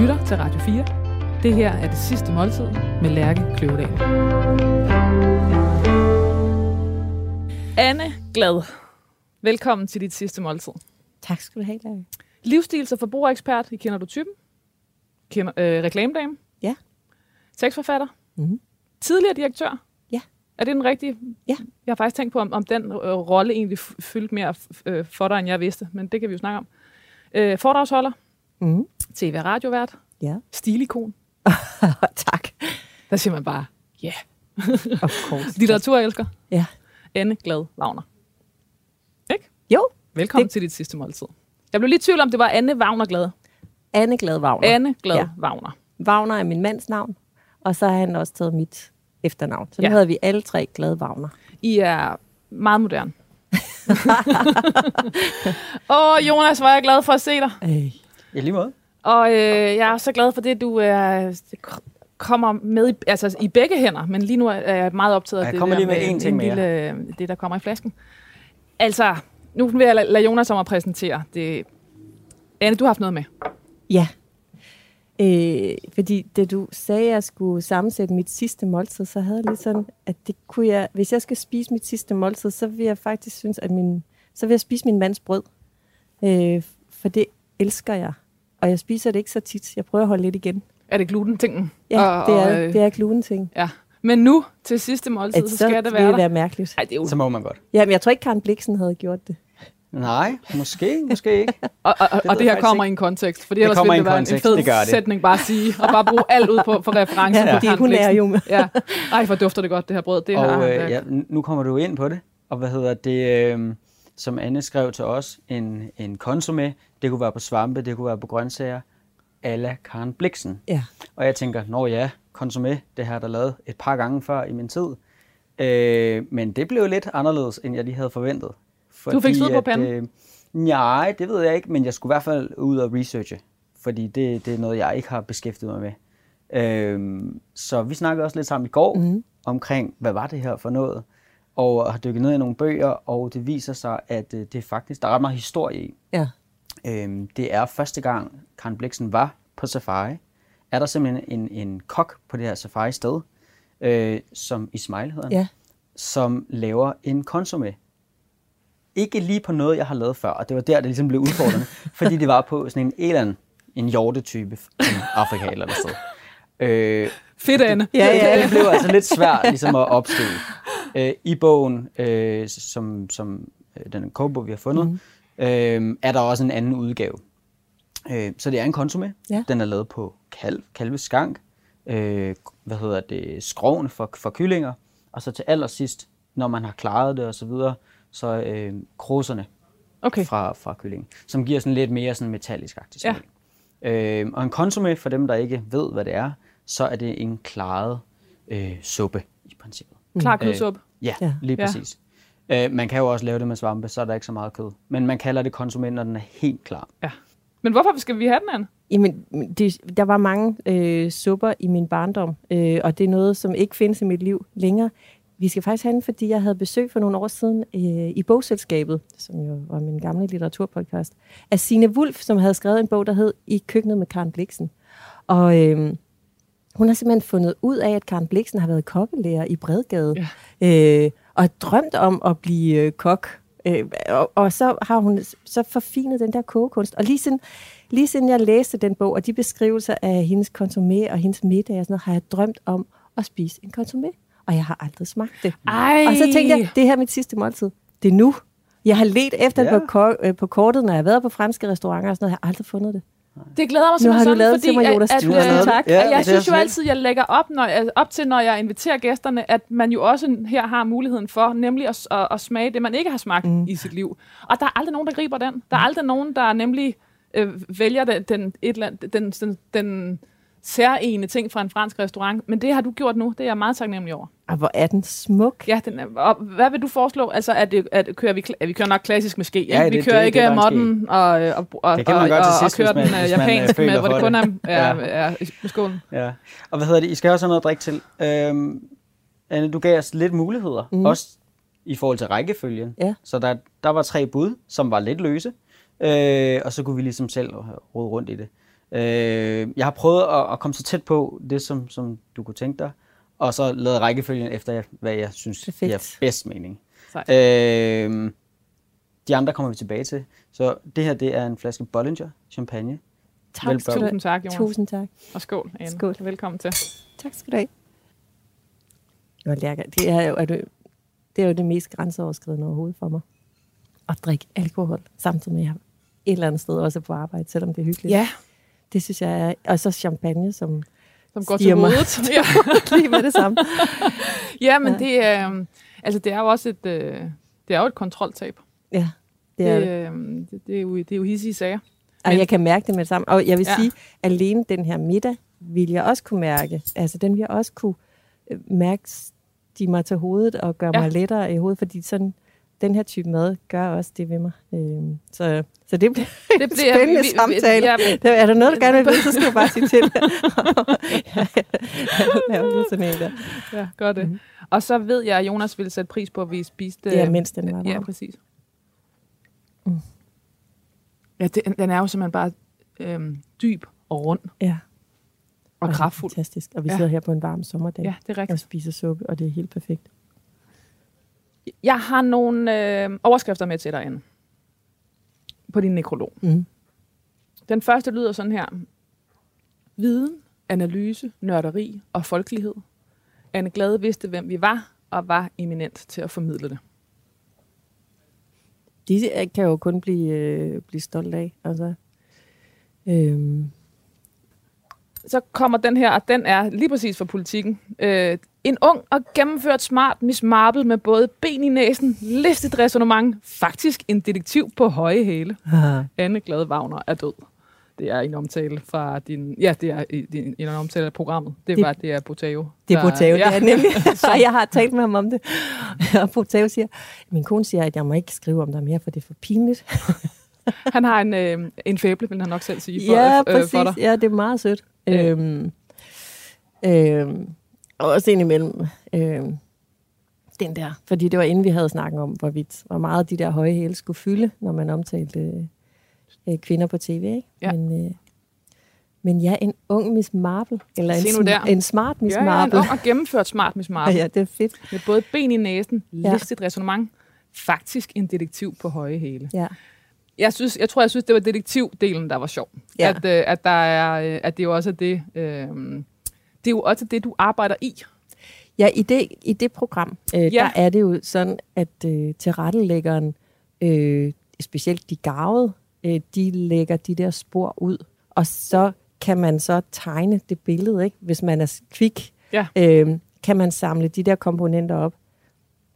lytter til Radio 4. Det her er det sidste måltid med Lærke Kløvedal. Anne Glad, velkommen til dit sidste måltid. Tak skal du have, Lærke. Livsstils- og forbrugerekspert, I kender du typen? Kender, øh, reklamedame? Ja. Tekstforfatter? Mhm. Tidligere direktør? Ja. Er det den rigtige? Ja. Jeg har faktisk tænkt på, om, om den øh, rolle egentlig fyldte mere øh, for dig, end jeg vidste, men det kan vi jo snakke om. Øh, foredragsholder, Mm. tv- og radiovært, Ja. stilikon. tak. Der siger man bare, ja. Yeah. Of course. Litteraturelsker, Ja. Anne Glad Wagner. Ikke? Jo, Velkommen Det- til dit sidste måltid. Jeg blev lidt i tvivl om, det var Anne Wagner Glad. Anne Glad Wagner. Anne Glad Ja. Wagner. Wagner er min mands navn, og så har han også taget mit efternavn. Så nu Ja. hedder vi alle tre Glad Wagner. I er meget moderne. Åh, Jonas, hvor er jeg glad for at se dig. Øh. I lige måde. Og øh, jeg er så glad for det, du er, kommer med i, altså, i begge hænder, men lige nu er jeg meget optaget af Jeg det kommer der lige med én ting en mere. lille, det, der kommer i flasken. Altså, nu vil jeg lade lade Jonas om at præsentere det. Anne, du har haft noget med. Ja. Øh, fordi da du sagde, at jeg skulle sammensætte mit sidste måltid, så havde jeg lidt sådan, at det kunne jeg, hvis jeg skal spise mit sidste måltid, så vil jeg faktisk synes, at min, så vil jeg spise min mands brød. Øh, for det elsker jeg. Og jeg spiser det ikke så tit. Jeg prøver at holde lidt igen. Er det gluten-tingen? Ja, Og- det, og, er, øh, det er gluten-ting. Ja. Men nu, til sidste måltid, At så, så skal det være det der. være mærkeligt. Ej, det er jo... Så må man godt. Jamen, jeg tror ikke, Karen Bliksen havde gjort det. Nej, måske, måske ikke. Og, og, og ved det her kommer ikke. i en kontekst, fordi Det ellers kommer ville i det en være kontekst, en fed det gør det. sætning bare at sige, og bare bruge alt ud på for reference Ja, på ja. Fordi Karen hun er Blixen. jo med. Ja. Ej, hvor dufter det godt, det her brød. Det Og han øh, ja, nu kommer du ind på det. Og hvad hedder det, øh, som Anne skrev til os, en, en konsumé, det kunne være på svampe, det kunne være på grøntsager, ala Karen Bliksen. Ja. Og jeg tænker, nå ja, konsumé, det har jeg da lavet et par gange før i min tid. Øh, men det blev lidt anderledes, end jeg lige havde forventet. Du fik sved på panden? Øh, nej, det ved jeg ikke, men jeg skulle i hvert fald ud og researche, fordi det, det er noget, jeg ikke har beskæftiget mig med. Øh, så vi snakkede også lidt sammen i går mm. omkring, hvad var det her for noget, og har dykket ned i nogle bøger, og det viser sig, at øh, det faktisk, der er ret meget historie i. Ja. Øhm, det er første gang, Karen Bliksen var på safari. Er der simpelthen en, en kok på det her safari-sted, øh, som Ismail hedder, Ja. som laver en konsumé. Ikke lige på noget, jeg har lavet før, og det var der, det ligesom blev udfordrende, fordi det var på sådan en elan, en hjortetype fra Afrika eller noget sted. Øh, Fedt, Anne. Ja, ja. det blev altså lidt svært ligesom at opstille. Øh, I bogen, øh, som, som øh, den kogebog, vi har fundet, Mhm. Øh, er der også en anden udgave. Øh, så det er en konsumé. Ja. Den er lavet på kalv, kalveskank, øh, hvad hedder det, skrovene for, for kyllinger, og så til allersidst, når man har klaret det og så videre, så øh, kruserne Okay. fra, fra kyllingen, som giver sådan lidt mere sådan metallisk-agtig Ja. smag. Øh, og en konsumé, for dem, der ikke ved, hvad det er, så er det en klaret øh, suppe i princippet. Klar kødsuppe. Ja, Ja. ja. lige Ja. præcis. Øh, man kan jo også lave det med svampe, så er der ikke så meget kød. Men man kalder det konsumé, når den er helt klar. Ja. Men hvorfor skal vi have den, Anne? Jamen, det, der var mange øh, supper i min barndom, øh, og det er noget, som ikke findes i mit liv længere. Vi skal faktisk have den, fordi jeg havde besøg for nogle år siden øh, i bogselskabet, som jo var min gamle litteraturpodcast, af Signe Wulf, som havde skrevet en bog, der hed I køkkenet med Karen Bliksen. Og øh, hun har simpelthen fundet ud af, at Karen Bliksen har været kokkelærer i Bredgade, ja. øh, og drømt om at blive øh, kok. Øh, og, og så har hun så forfinet den der kogekunst. Og lige siden, lige siden jeg læste den bog, og de beskrivelser af hendes konsumé og hendes middag og sådan noget, har jeg drømt om at spise en konsumé. Og jeg har aldrig smagt det. Ej. Og så tænkte jeg, det her er mit sidste måltid. Det er nu. Jeg har let efter ja. På, ko- øh, på kortet, når jeg har været på franske restauranter og sådan noget. Jeg har aldrig fundet det. Det glæder mig Nu har simpelthen du lavet sådan, til mig, fordi Jonas. at, at, tak. Ja, at jeg synes jo altid, jeg lægger op, når, jeg- op til, når jeg inviterer gæsterne, at man jo også her har muligheden for nemlig at, at, at smage det, man ikke har smagt mm. i sit liv. Og der er aldrig nogen, der griber den. Der er aldrig nogen, der nemlig øh, vælger den, den, et eller andet, den, den, den særlige ting fra en fransk restaurant. Men det har du gjort nu. Det er jeg meget taknemmelig over. Og hvor er den smuk. Ja, den er, og hvad vil du foreslå? Altså, at, det, at kører vi, at vi kører nok klassisk med ske. Ja, ikke? vi det- kører det- ikke det er modden og, og, og, Det kan man og, og, og kører den øh, man, øh, japansk med, hvor det kun er, det. er, Ja. er, er skålen. Ja. Og hvad hedder det? I skal også have noget at drikke til. Øhm, Anne, du gav os lidt muligheder. Mm. Også i forhold til rækkefølgen. Ja. Så der, der var tre bud, som var lidt løse. Øh, og så kunne vi ligesom selv rode rundt i det. Øh, jeg har prøvet at, at komme så tæt på det, som, som du kunne tænke dig, og så lavet rækkefølgen efter, hvad jeg synes Perfekt. giver bedst mening. Sejt. Øh, de andre kommer vi tilbage til. Så det her, det er en flaske Bollinger champagne. Tak have. Tusind tak, Jonas. Tusind tak. Og skål, Anne. Skål. Velkommen til. Tak skal du have. Det, var lækker. det, er jo, er det, det er jo det mest grænseoverskridende overhovedet for mig. At drikke alkohol, samtidig med at jeg et eller andet sted også er på arbejde, selvom det er hyggeligt. Ja, Det synes jeg er... Og så champagne, som som går til hovedet. ja. lige med det samme. ja, men Ja. det er, altså, det er jo også et, øh, det er jo et kontroltab. Ja, det er det. det, øh, det, det, er jo, det er jo hissige sager. Og jeg kan mærke det med det samme. Og jeg vil Ja. sige, alene den her middag vil jeg også kunne mærke. Altså, den vil jeg også kunne øh, mærke stige mig til hovedet og gøre ja. mig lettere i hovedet, fordi sådan, den her type mad gør også det ved mig. Øhm, så, så det bliver Det en spændende samtale. Ja, Der, er der noget, du gerne vil vide, så skal du bare sige til. ja, sådan en der. ja, gør det. Mhm. Og så ved jeg, at Jonas ville sætte pris på, at vi spiste... Det er, mens den var Ja, præcis. Mm. Ja, det, den er jo simpelthen bare øhm, dyb og rund Ja, og er kraftfuld. Fantastisk. Og vi Ja. sidder her på en varm sommerdag Ja, det er og rigtigt. spiser suppe, og det er helt perfekt. Jeg har nogle øh, overskrifter med til dig, Anne. På din nekrolog. Mm. Den første lyder sådan her. Viden, analyse, nørderi og folkelighed. Anne Glade vidste, hvem vi var, og var eminent til at formidle det. De kan jo kun blive, øh, blive stolt af. Altså, øhm, Så kommer den her, og den er lige præcis for politikken. Øh, en ung og gennemført smart Miss Marple med både ben i næsen, listet resonemang, faktisk en detektiv på høje hæle. Anne Glade Wagner er død. Det er en omtale fra din... Ja, det er din- en omtale af programmet. Det, Det- var, det er Boteo. det er der- Boteo, ja. det er nemlig. Og jeg har talt med ham om det. Og Boteo siger, min kone siger, at jeg må ikke skrive om dig mere, for det er for pinligt. Han har en, øh, en fæble, vil han nok selv sige, for, ja, øh, præcis. for dig. ja, det er meget sødt. Ja. Øhm, øhm, og også indimellem øhm, den der. Fordi det var inden vi havde snakket om, hvorvidt, hvor meget de der høje hæle skulle fylde, når man omtalte øh, kvinder på tv. Ikke? Ja. Men, øh, men ja, en ung Miss Marple. Eller en, sm- en smart Miss Ja, ja, en Marple. ung og gennemført smart Miss Marple. Ja, det er fedt. Med både ben i næsen, Ja. listet resonemang, faktisk en detektiv på høje hæle. Ja. Jeg, synes, jeg tror, jeg synes, det var detektivdelen, der var sjov. Ja. At, øh, at, der er, øh, at det jo også er det, øh, det er jo også det, du arbejder i. Ja, i det, i det program, øh, Ja. der er det jo sådan, at øh, tilrettelæggeren, øh, specielt de garvede, øh, de lægger de der spor ud, og så kan man så tegne det billede, ikke? hvis man er kvik, Ja. øh, kan man samle de der komponenter op.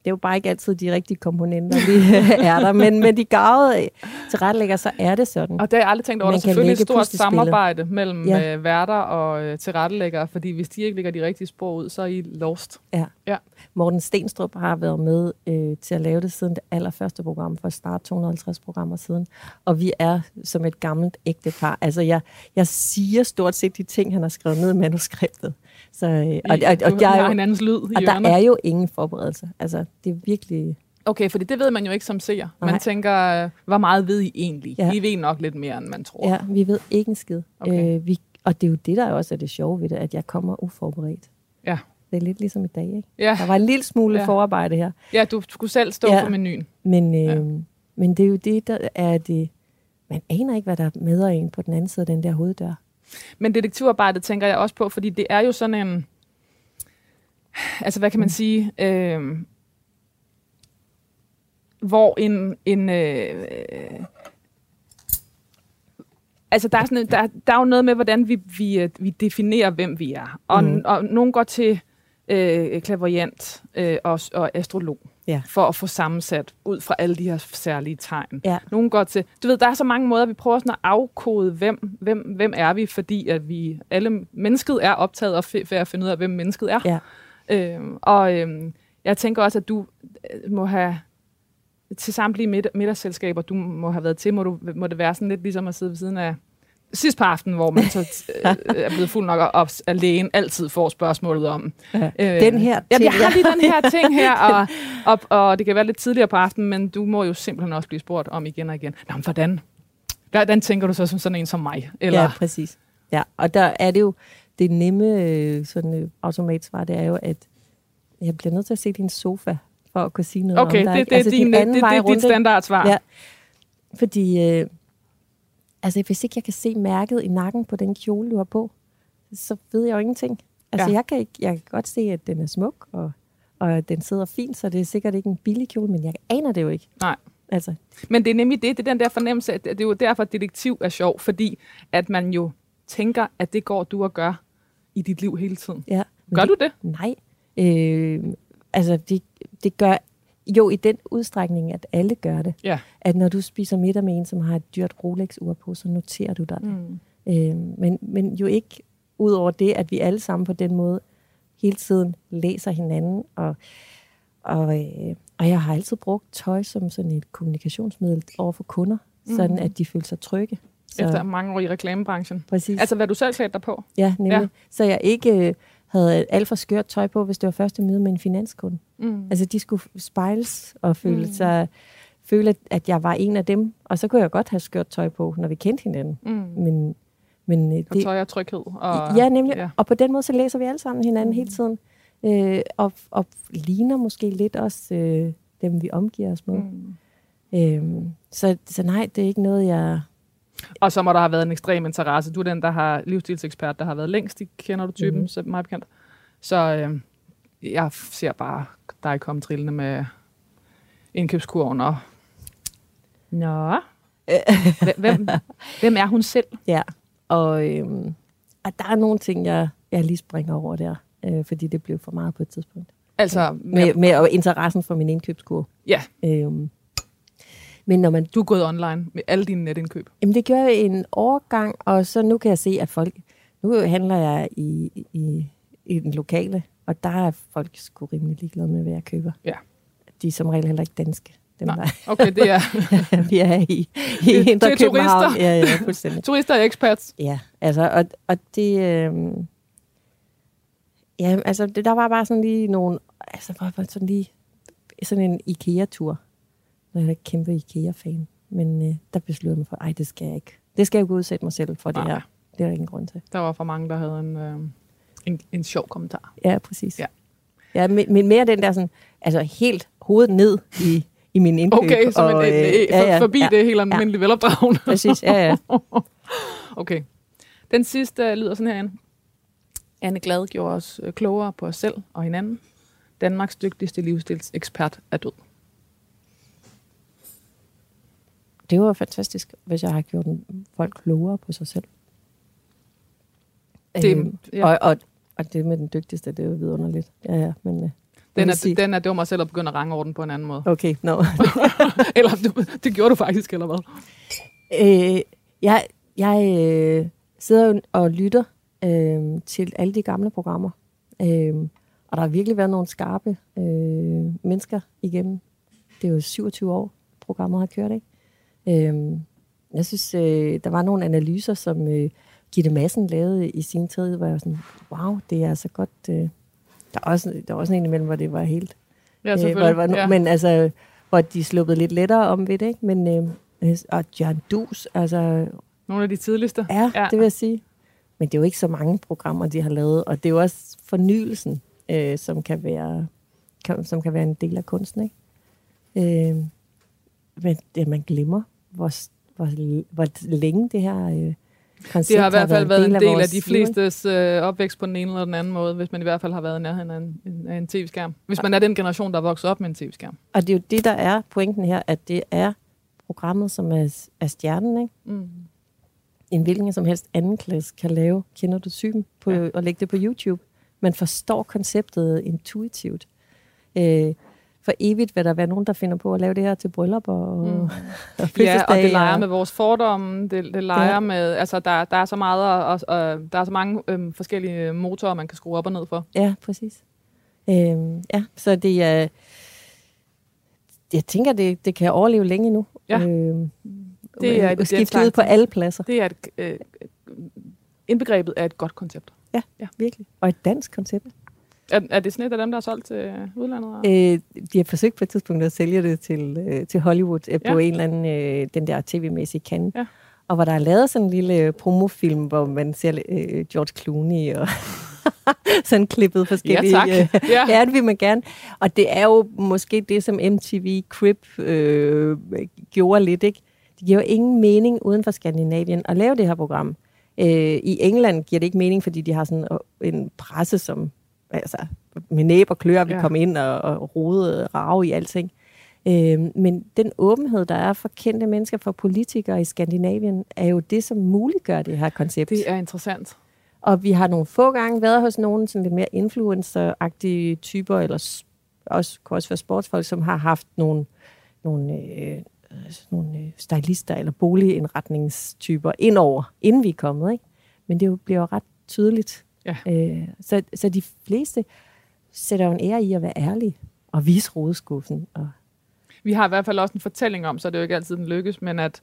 Det er jo bare ikke altid de rigtige komponenter, vi er der, men med de garvede øh, tilrettelægger, så er det sådan. Og det har jeg aldrig tænkt over. Der Man er kan selvfølgelig et stort samarbejde mellem ja. øh, værter og øh, tilrettelæggere, fordi hvis de ikke lægger de rigtige spor ud, så er I lost. Ja. Ja. Morten Stenstrup har været med øh, til at lave det siden det allerførste program, for at starte 250 programmer siden. Og vi er som et gammelt ægtepar. Altså, jeg, jeg siger stort set de ting, han har skrevet ned i manuskriptet. Så, øh, og, og, og, og, har er jo, hinandens lyd i og der ørerne. er jo ingen forberedelse. Altså, det er virkelig... Okay, fordi det ved man jo ikke som ser. Man Nej. tænker, hvor meget ved I egentlig? Ja. I ved nok lidt mere, end man tror. Ja, vi ved ikke en skid. Okay. Øh, vi, og det er jo det, der også er det sjove ved det, at jeg kommer uforberedt. Ja. Det er lidt ligesom i dag, ikke? Ja. Der var en lille smule Ja. forarbejde her. ja, du skulle selv stå Ja. for menuen. Men, øh, ja. men det er jo det, der er det... Man aner ikke, hvad der møder en på den anden side af den der hoveddør. Men detektivarbejdet tænker jeg også på, fordi det er jo sådan en... Altså, hvad kan man sige? Øh, hvor en... en øh, altså, der er, sådan, der, der er jo noget med, hvordan vi, vi, øh, vi definerer, hvem vi er. Og, mm. Og nogen går til øh, klaverjant øh, og, og astrolog Ja. for at få sammensat ud fra alle de her særlige tegn. Ja. Nogen går til... Du ved, der er så mange måder, vi prøver sådan at afkode, hvem, hvem, hvem er vi, fordi at vi alle mennesket er optaget af f- at finde ud af, hvem mennesket er. Ja. Øhm, og øhm, jeg tænker også, at du øh, må have til samtlige midd- middagsselskaber, du må have været til, må, du, må det være sådan lidt ligesom at sidde ved siden af sidst på aftenen, hvor man så øh, er blevet fuld nok og lægen altid får spørgsmålet om. Ja. Øh, Den her Ja, ting, jeg har ja. lige den her ting her, og, og, og det kan være lidt tidligere på aftenen, men du må jo simpelthen også blive spurgt om igen og igen. Nå, men hvordan? Hvordan tænker du så som sådan en som mig? Eller? Ja, præcis. Ja, og der er det jo, det nemme øh, sådan, øh, automatsvar, det er jo, at jeg bliver nødt til at se din sofa, for at kunne sige noget Okay, om dig. det, ikke? det, altså, din, det, det, det er dit rundt, ikke? standardsvar. Ja. Fordi, øh, altså hvis ikke jeg kan se mærket i nakken på den kjole, du har på, så ved jeg jo ingenting. Altså Ja. jeg, kan ikke, jeg kan godt se, at den er smuk, og, og den sidder fint, så det er sikkert ikke en billig kjole, men jeg aner det jo ikke. Nej. Altså, Men det er nemlig det, det er den der fornemmelse, at det er jo derfor, at detektiv er sjov, fordi at man jo tænker, at det går du og gør i dit liv hele tiden. ja. Gør du det? Nej. Øh, altså, det, det gør jo i den udstrækning, at alle gør det. Ja. At når du spiser middag med en, som har et dyrt Rolex-ur på, så noterer du dig det. Mm. Øh, men, men jo ikke ud over det, at vi alle sammen på den måde hele tiden læser hinanden. Og, og, øh, og jeg har altid brugt tøj som sådan et kommunikationsmiddel over for kunder, mm. sådan at de føler sig trygge. Så, Efter mange år i reklamebranchen. præcis. Altså, hvad du selv klædte dig på. ja, nemlig. ja. Ja. Så jeg ikke øh, havde alt for skørt tøj på, hvis det var første møde med en finanskunde. Mm. Altså, de skulle spejles og føle, Mm. mm. sig, føle, at jeg var en af dem. Og så kunne jeg godt have skørt tøj på, når vi kendte hinanden. Mm. Men, men øh, Og det, tøj og tryghed. Og, ja, nemlig. Ja. Og på den måde, så læser vi alle sammen hinanden hele tiden. Øh, og, og ligner måske lidt også øh, dem, vi omgiver os med. Mm. Mm. Øh, så, så nej, det er ikke noget, jeg... Og så må der have været en ekstrem interesse. Du er den, der har livsstilsekspert, der har været længst i Kender du typen, mm. Så meget bekendt. Så øh, jeg ser bare dig komme trillende med indkøbskurven og... Nå. Hvem- hvem, er hun selv? Ja, og, øh, og der er nogle ting, jeg, jeg lige springer over der, øh, fordi det blev for meget på et tidspunkt. Altså, Med, med og interessen for min indkøbskurve. ja, Øh, men når man du er gået online med alle dine netindkøb. Jamen, det gør jeg en overgang, og så nu kan jeg se, at folk... Nu handler jeg i, i, i den lokale, og der er folk sgu rimelig ligeglade med, hvad jeg køber. Ja. De er som regel heller ikke danske. Dem, Nej, der, okay, det er vi er i, i Det- Indre det er København. turister. Ja, ja, fuldstændig. turister og expats. Ja, altså, og, og det... Øh, ja, altså, det, der var bare sådan lige nogle... Altså, var sådan lige sådan en IKEA-tur. Jeg er ikke kæmpe IKEA-fan. Men øh, der besluttede jeg mig for, ej, det skal jeg ikke. Det skal jeg jo ikke udsætte mig selv for det Nej. her. Det er der ingen grund til. Der var for mange, der havde en, øh, en, en sjov kommentar. Ja, præcis. Ja. ja men, men mere den der sådan, altså helt hovedet ned i, i min indkøb. Okay, så man, og, øh, øh, for, forbi ja, det helt almindelige ja. velopdragende. Præcis, ja, ja. Okay. Den sidste øh, lyder sådan her. Anne Glad gjorde os øh, klogere på os selv og hinanden. Danmarks dygtigste livsstilsekspert er død. Det var fantastisk, hvis jeg har gjort folk klogere på sig selv. Det- Øhm, ja. og, og, og det med den dygtigste, det er jo vidunderligt. Ja, ja, men... øh, Den er, sige- den er dum og selv at begynde at range over den på en anden måde. Okay, no. eller du, det gjorde du faktisk, eller hvad? øh, jeg jeg øh, sidder jo og lytter øh, til alle de gamle programmer. Øh, og der har virkelig været nogle skarpe øh, mennesker igennem. Det er jo 27 år, programmet har kørt, ikke? Øh, jeg synes, øh, der var nogle analyser, som øh, Gitte Madsen lavede i sin tid, hvor jeg var sådan, wow, det er altså godt... Øh, der er også, der var også en imellem, hvor det var helt Ja, Øh, selvfølgelig. hvor, hvor, ja. Men altså, hvor de sluppede lidt lettere om ved det, ikke? Men, øh, og John Dus, altså, Nogle af de tidligste. ja, ja, det vil jeg sige. Men det er jo ikke så mange programmer, de har lavet, og det er jo også fornyelsen, øh, som, kan være, kan, som kan være en del af kunsten, ikke? Øh, men det, man glemmer, hvor, hvor, hvor længe det her øh, koncept Det har i hvert fald været en del af vores de liv, ikke? flestes øh, opvækst på den ene eller den anden måde, hvis man i hvert fald har været i nærheden af en, en, af en tv-skærm. Hvis man er den generation, der er vokset op med en tv-skærm. Og det er jo det, der er pointen her, at det er programmet, som er, er stjernen, ikke? Mm. en hvilken som helst anden klasse kan lave, kender du typen, på, ja. og lægge det på YouTube. Man forstår konceptet intuitivt. Øh, for evigt vil der være nogen, der finder på at lave det her til bryllup og, Mm. og Ja, og det leger med vores fordomme, det, det leger ja. Ja. med, altså der, der er så meget, og, og, der er så mange øhm, forskellige motorer, man kan skrue op og ned for. Ja, præcis. Øh, ja, så det er... Jeg tænker, det, det kan overleve længe nu. Ja. Øh, Det er et- det skiftet ud på alle pladser. Det er et, øh, indbegrebet af et godt koncept. Virkelig. Og et dansk koncept. Er, er det sådan et af dem, der er solgt til udlandet? Øh, de har forsøgt på et tidspunkt at sælge det til, øh, til Hollywood øh, på Ja. en eller anden, øh, den der tv-mæssige kande. Ja. og hvor der er lavet sådan en lille øh, promofilm, hvor man ser øh, George Clooney og sådan klippet forskellige... Ja, tak. Øh, ja. ja, det vil man gerne. Og det er jo måske det, som MTV Crib øh, gjorde lidt, ikke? Det giver jo ingen mening uden for Skandinavien at lave det her program. Øh, I England giver det ikke mening, fordi de har sådan en presse, som altså, med næb og klør vil ja. komme ind og, og rode rave i alting. Øh, men den åbenhed, der er for kendte mennesker, for politikere i Skandinavien, er jo det, som muliggør det her koncept. Det er interessant. Og vi har nogle få gange været hos nogle sådan lidt mere influencer-agtige typer, eller også, kan også være sportsfolk, som har haft nogle, nogle, øh, nogle øh, stylister eller boligindretningstyper indover, inden vi er kommet. Ikke? Men det jo, bliver jo ret tydeligt. Ja. Øh, så, så de fleste sætter jo en ære i at være ærlige og vise rodeskuffen og vi har i hvert fald også en fortælling om, så det er jo ikke altid, den lykkes, men at,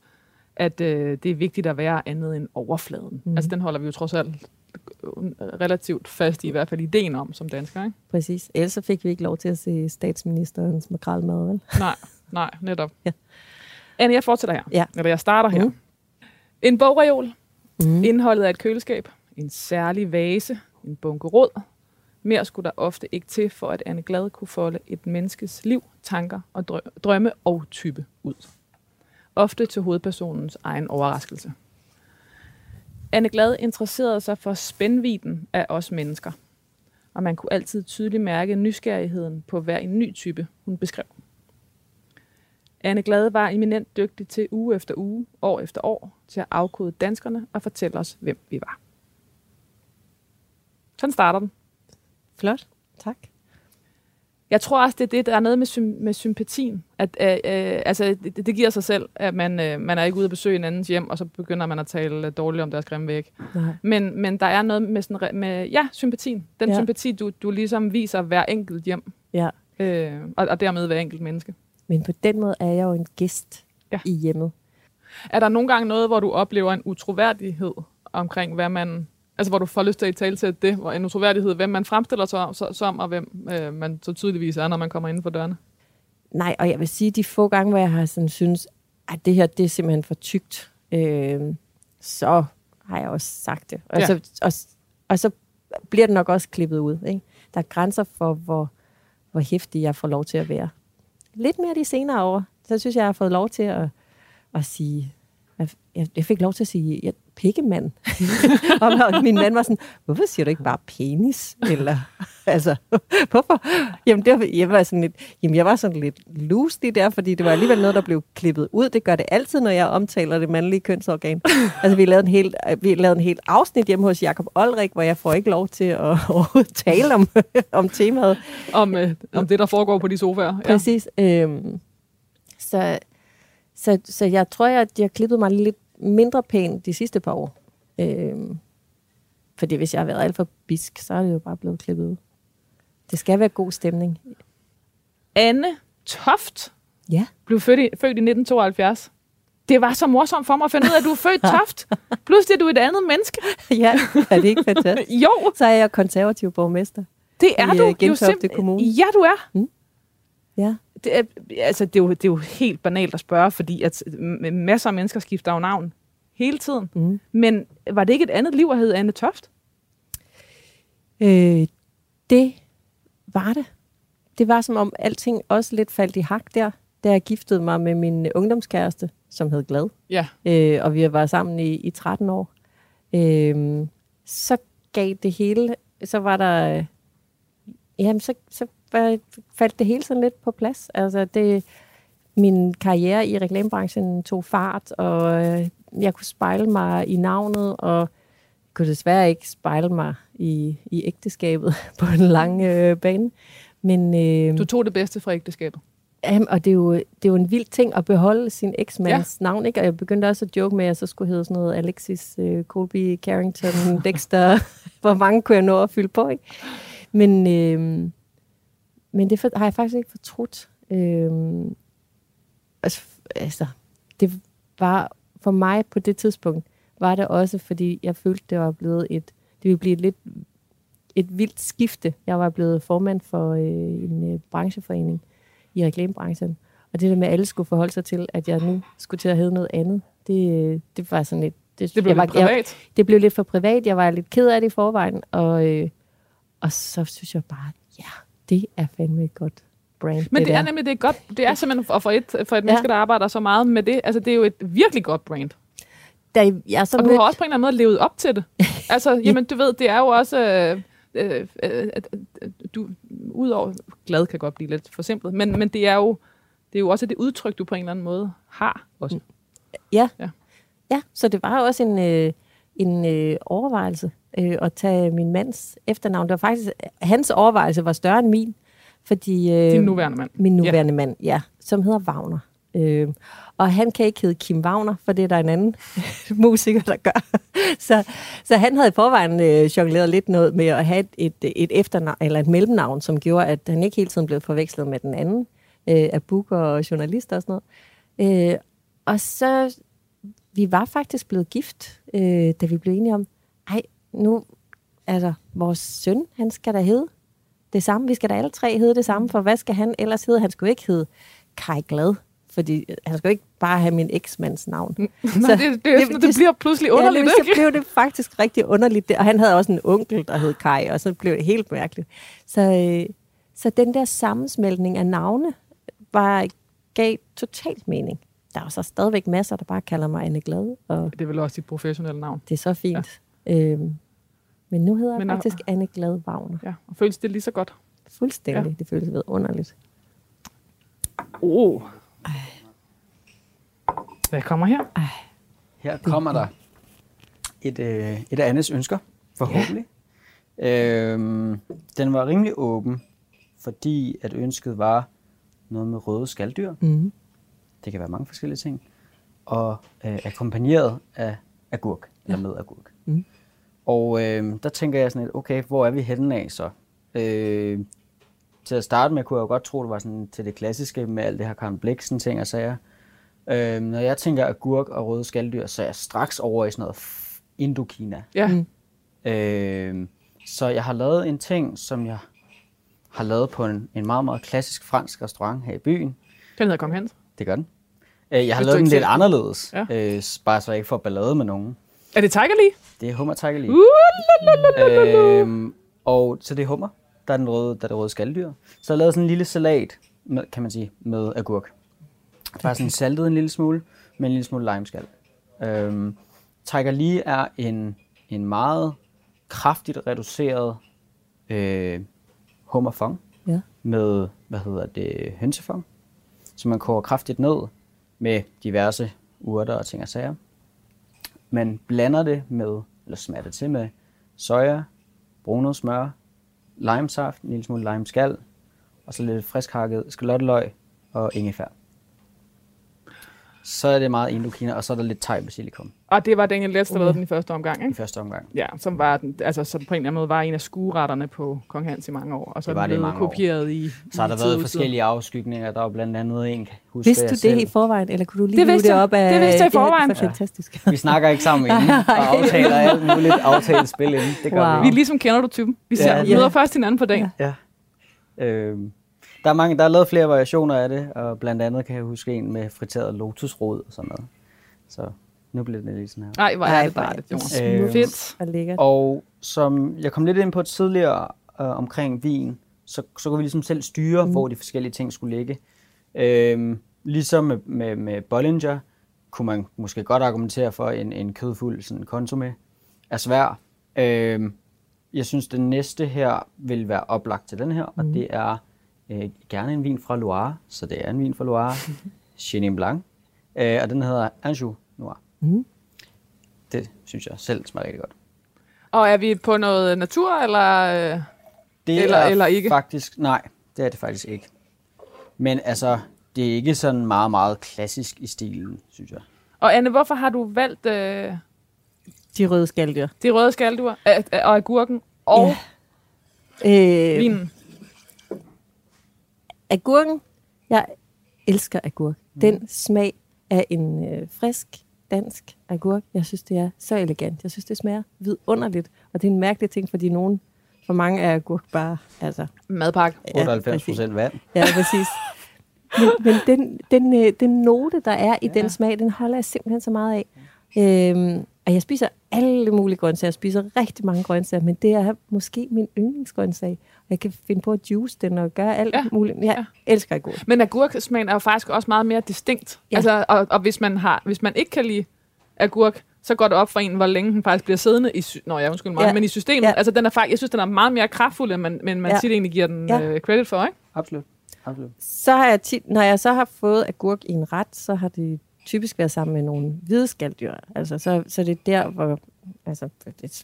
at øh, det er vigtigt at være andet end overfladen. Mm. Altså den holder vi jo trods alt relativt fast i, i hvert fald ideen om som dansker. Ikke? Præcis. Ellers så fik vi ikke lov til at se statsministerens makralmad, vel? Nej, nej, netop. ja. Anne, jeg fortsætter her. Ja. Eller jeg starter her. Mm. En bogreol. Mm. Indholdet af et køleskab. En særlig vase. En bunke råd. Mere skulle der ofte ikke til, for at Anne Glad kunne folde et menneskes liv, tanker og drømme og type ud. Ofte til hovedpersonens egen overraskelse. Anne Glad interesserede sig for spændviden af os mennesker, og man kunne altid tydeligt mærke nysgerrigheden på hver en ny type, hun beskrev. Anne Glad var eminent dygtig til uge efter uge, år efter år, til at afkode danskerne og fortælle os, hvem vi var. Sådan starter den. Flot. Tak. Jeg tror også, det er det, der er noget med, sym- med sympatien. At, øh, øh, altså, det, det giver sig selv, at man, øh, man er ikke ude at besøge en andens hjem, og så begynder man at tale dårligt om deres grimme væg. Men, men der er noget med, sådan, med ja, sympatien. Den ja. sympati, du, du ligesom viser hver enkelt hjem. Ja. Øh, og, og dermed hver enkelt menneske. Men på den måde er jeg jo en gæst ja. i hjemmet. Er der nogle gange noget, hvor du oplever en utroværdighed omkring, hvad man Altså, hvor du får lyst til at tale til det, hvor en utroværdighed, hvem man fremstiller sig så, som, og hvem øh, man så tydeligvis er, når man kommer inden for dørene. Nej, og jeg vil sige, de få gange, hvor jeg har sådan synes, at det her, det er simpelthen for tykt, øh, så har jeg også sagt det. Og, ja. så, og, og så bliver det nok også klippet ud. Ikke? Der er grænser for, hvor, hvor hæftig jeg får lov til at være. Lidt mere de senere år, så synes jeg, jeg har fået lov til at, at sige, jeg, jeg fik lov til at sige, jeg, pikkemand. og min mand var sådan, hvorfor siger du ikke bare penis? Eller, altså, hvorfor? Jamen, det var, jeg var sådan lidt, jamen, jeg var sådan lidt lustig der, fordi det var alligevel noget, der blev klippet ud. Det gør det altid, når jeg omtaler det mandlige kønsorgan. Altså, vi lavede en helt, vi lavede en helt afsnit hjemme hos Jakob Olrik, hvor jeg får ikke lov til at, at tale om, om temaet. Om, øh, om det, der foregår på de sofaer. Ja. Præcis. Øhm, så, så, så jeg tror, at de har klippet mig lidt mindre pæn de sidste par år. Øhm, fordi hvis jeg har været alt for bisk, så er det jo bare blevet klippet ud. Det skal være god stemning. Anne Toft ja. blev født i, født i 1972. Det var så morsomt for mig at finde ud af, at du er født Toft. Pludselig er du et andet menneske. ja, er det ikke fantastisk? jo. Så er jeg konservativ borgmester. Det er i, du. Uh, Gentofte Kommune. Ja, du er. Mm. Ja. Det er, altså, det, er jo, det er jo helt banalt at spørge, fordi at masser af mennesker skifter jo navn hele tiden. Mm. Men var det ikke et andet liv at hedde Anne Toft? Øh, det var det. Det var som om alting også lidt faldt i hak der, da jeg giftede mig med min ungdomskæreste, som hed Glad. Ja. Øh, og vi var sammen i, i 13 år. Øh, så gav det hele, så var der, øh, jamen så, så faldt det hele sådan lidt på plads. Altså det, min karriere i reklamebranchen tog fart, og øh, jeg kunne spejle mig i navnet, og kunne desværre ikke spejle mig i, i ægteskabet på en lang øh, bane. Men, øh, du tog det bedste fra ægteskabet? Jamen, og det er, jo, det er jo en vild ting at beholde sin eksmands ja. navn, ikke? Og jeg begyndte også at joke med, at jeg så skulle hedde sådan noget Alexis øh, Colby Carrington Dexter. Hvor mange kunne jeg nå at fylde på, ikke? Men, øh, men det for, har jeg faktisk ikke fortrudt. Øh, altså, altså, det var for mig på det tidspunkt, var det også, fordi jeg følte, det var blevet et, det ville blive et lidt et vildt skifte. Jeg var blevet formand for øh, en øh, brancheforening i reklamebranchen, Og det der med, at alle skulle forholde sig til, at jeg nu skulle til at hedde noget andet, det, det var sådan lidt... Det blev jeg var, lidt privat. Jeg, det blev lidt for privat. Jeg var lidt ked af det i forvejen. Og, øh, og så synes jeg bare, ja, det er fandme et godt brand. Men det, det er nemlig det er godt. Det er simpelthen for, for et, for et menneske, der arbejder så meget med det. Altså, det er jo et virkelig godt brand. Da jeg så Og du har også på en eller anden måde levet op til det. altså, jamen, du ved, det er jo også... Øh, øh, øh, du, udover glad kan godt blive lidt forsimplet, men, men det er jo det er jo også det udtryk, du på en eller anden måde har også. Ja. Ja. ja. ja, så det var også en, øh, en øh, overvejelse øh, at tage min mands efternavn. Det var faktisk, hans overvejelse var større end min, fordi... Øh, Din nuværende mand. Min nuværende ja. mand, ja, som hedder Wagner. Øh, og han kan ikke hedde Kim Wagner, for det er der en anden musiker, der gør. så, så han havde i forvejen øh, jongleret lidt noget med at have et, et, et efternavn, eller et mellemnavn, som gjorde, at han ikke hele tiden blev forvekslet med den anden øh, af booker og journalister og sådan noget. Øh, og så, vi var faktisk blevet gift, øh, da vi blev enige om, ej, nu, altså, vores søn, han skal da hedde det samme. Vi skal da alle tre hedde det samme, for hvad skal han ellers hedde? Han skulle ikke hedde Kai Glad, fordi han skulle ikke bare have min eksmands navn. Nej, det, det, det, det, det bliver pludselig underligt, ja, ikke? så blev det faktisk rigtig underligt. Og han havde også en onkel, der hed Kai, og så blev det helt mærkeligt. Så, øh, så den der sammensmeltning af navne var, gav totalt mening. Der er jo så stadigvæk masser, der bare kalder mig Anne Glad, og Det er vel også dit professionelle navn. det er så fint. Ja. Øhm, men nu hedder jeg Men, faktisk Anne Glad Wagner. Ja, og føles det lige så godt? Fuldstændig. Ja. Det føles ved underligt. Oh. Hvad kommer her? Her kommer der et, øh, et af Annes ønsker, forhåbentlig. Ja. Øhm, den var rimelig åben, fordi at ønsket var noget med røde skalddyr. Mm. Det kan være mange forskellige ting. Og øh, akkompagneret af agurk, ja. eller med agurk. Mm. Og øh, der tænker jeg sådan lidt, okay, hvor er vi henne af så? Øh, til at starte med kunne jeg jo godt tro, det var sådan til det klassiske med alt det her Karen Bliksen ting og sager. Øh, når jeg tænker agurk og røde skalddyr, så er jeg straks over i sådan noget Indokina. Ja. Mm. Øh, så jeg har lavet en ting, som jeg har lavet på en, en meget, meget klassisk fransk restaurant her i byen. Den hedder Kong Hans. Det gør den. Øh, jeg har Hvis lavet den lidt selv- anderledes, Ja. øh, bare så jeg ikke får ballade med nogen. Er det Tiger Lee? Det er hummer tiger lige. Uh, øhm, og så det er hummer, der er den røde, der er det røde skalddyr. Så jeg lavet sådan en lille salat, med, kan man sige, med agurk. Bare sådan saltet en lille smule, med en lille smule limeskal. Øhm, Tiger Lee er en, en meget kraftigt reduceret øh, hummerfong Ja. med, hvad hedder det, hønsefong, som man koger kraftigt ned med diverse urter og ting og sager. Man blander det med, eller smager det til med soja, brunet smør, limesaft, en lille smule limeskal, og så lidt frisk hakket skalotteløg og ingefær. Så er det meget indokina, og så er der lidt thai basilikum og det var Daniel Letts, der Uh. lavede den i første omgang, i ikke? første omgang. Ja, som var, den, altså, som på en eller anden måde var en af skueretterne på Kong Hans i mange år. Og så Det var den det i blevet mange år. kopieret i Så har der i været forskellige afskygninger. Der var blandt andet en, kan jeg huske Vidste jeg du det selv. i forvejen, eller kunne du lige Det det op af... Det vidste jeg i var forvejen. fantastisk. Vi snakker ikke sammen inden, og aftaler alt muligt aftalt spil inden. Det gør Wow. vi. Vi er ligesom kender du typen. Vi ser, Ja. møder Ja. først hinanden på dagen. Ja. Ja. Øhm, der, er mange, der er lavet flere variationer af det, og blandt andet kan jeg huske en med friteret lotusrod og sådan noget. Så nu bliver det lidt sådan her. Nej, hvor er det bare det. Jonas. Øhm, Fedt. Og lækkert. Og som jeg kom lidt ind på tidligere øh, omkring vin, så, så kunne vi ligesom selv styre, mm. hvor de forskellige ting skulle ligge. Øhm, ligesom med, med, med Bollinger, kunne man måske godt argumentere for en, en kødfuld sådan konsume er svær. Øhm, jeg synes, det næste her vil være oplagt til den her, og det er øh, gerne en vin fra Loire, så det er en vin fra Loire, Chenin Blanc, øh, og den hedder Anjou Noir. Mm. Det synes jeg selv smager rigtig godt. Og er vi på noget natur, eller... øh, Det Eller- er eller ikke? faktisk, nej, det er det faktisk ikke. Men altså, det er ikke sådan meget, meget klassisk i stilen, synes jeg. Og Anne, hvorfor har du valgt øh, De røde skalddyr. de røde skalddyr øh, øh, og agurken og Øh, vinen? Agurken. Jeg elsker agurk. Den smag af en øh, frisk dansk agurk. Jeg synes, det er så elegant. Jeg synes, det smager vidunderligt. Og det er en mærkelig ting, fordi nogen, for mange er agurk bare, altså, Madpakke. Ja, 98 præcis. procent vand. ja, præcis. men, men den, den, øh, den note, der er i ja. den smag, den holder jeg simpelthen så meget af. Øhm, og jeg spiser alle mulige grøntsager. Jeg spiser rigtig mange grøntsager, men det er måske min yndlingsgrøntsag. Jeg kan finde på at juice den og gøre alt Ja. muligt. Jeg Ja. elsker agurk. Men agurksmagen er jo faktisk også meget mere distinkt. Ja. Altså, og, og hvis, man har, hvis man ikke kan lide agurk, så går det op for en, hvor længe den faktisk bliver siddende i, sy- Nå, ja, undskyld mig, Ja. men i systemet. Ja. Altså, den er faktisk, jeg synes, den er meget mere kraftfuld, end man, men man Ja. ja. tit egentlig giver den Ja. øh, credit for, ikke? Absolut. Absolut. Så har jeg tit, når jeg så har fået agurk i en ret, så har det typisk været sammen med nogle hvide skalddyr. Altså, så, så det er der, hvor... Altså, det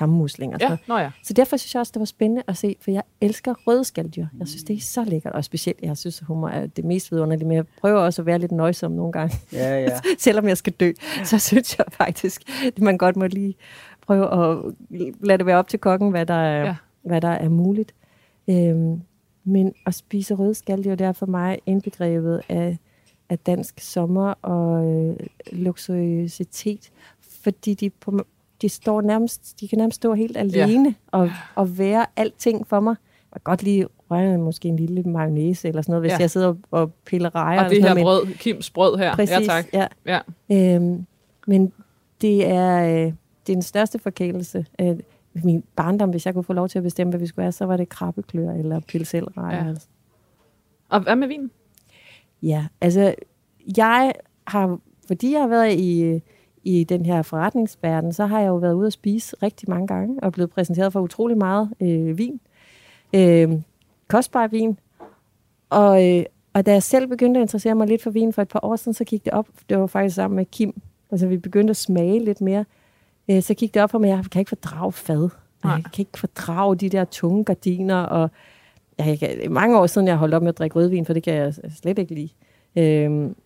er kammusling og sådan Ja, nå ja. Så derfor synes jeg også, det var spændende at se, for jeg elsker røde skalddyr. Jeg synes, det er så lækkert, og specielt, jeg synes, at hummer er det mest vidunderlige, men jeg prøver også at være lidt nøjsom nogle gange. Ja, ja. Selvom jeg skal dø, så synes jeg faktisk, at man godt må lige prøve at lade det være op til kokken, hvad der er, ja. Ja. hvad der er muligt. Øhm, men at spise røde skalddyr, det er for mig indbegrebet af, af dansk sommer og øh, luksuriøsitet, fordi de, på, de står nærmest, de kan nærmest stå helt alene ja. og, og være alting for mig. Jeg kan godt lige røre måske en lille mayonnaise eller sådan noget, hvis ja. Jeg sidder og, og piller rejer. Og det eller her noget, brød, Kims brød her. Præcis, Ja, tak. Ja. Ja. Øhm, men det er, øh, det er den største forkælelse. Øh, min barndom, hvis jeg kunne få lov til at bestemme, hvad vi skulle have, så var det krabbeklør eller pilselrejer. Ja. Ja. Og hvad med vin? ja, altså jeg har, fordi jeg har været i, i den her forretningsverden, så har jeg jo været ude at spise rigtig mange gange og blevet præsenteret for utrolig meget øh, vin. Øh, kostbar vin. Og, øh, og da jeg selv begyndte at interessere mig lidt for vin for et par år siden, så gik det op, det var faktisk sammen med Kim, altså vi begyndte at smage lidt mere, øh, så gik det op for mig, at jeg kan ikke fordrage fad. Nej. Jeg kan ikke fordrage de der tunge gardiner, og jeg kan, mange år siden, jeg holdt op med at drikke rødvin, for det kan jeg slet ikke lide. Øhm,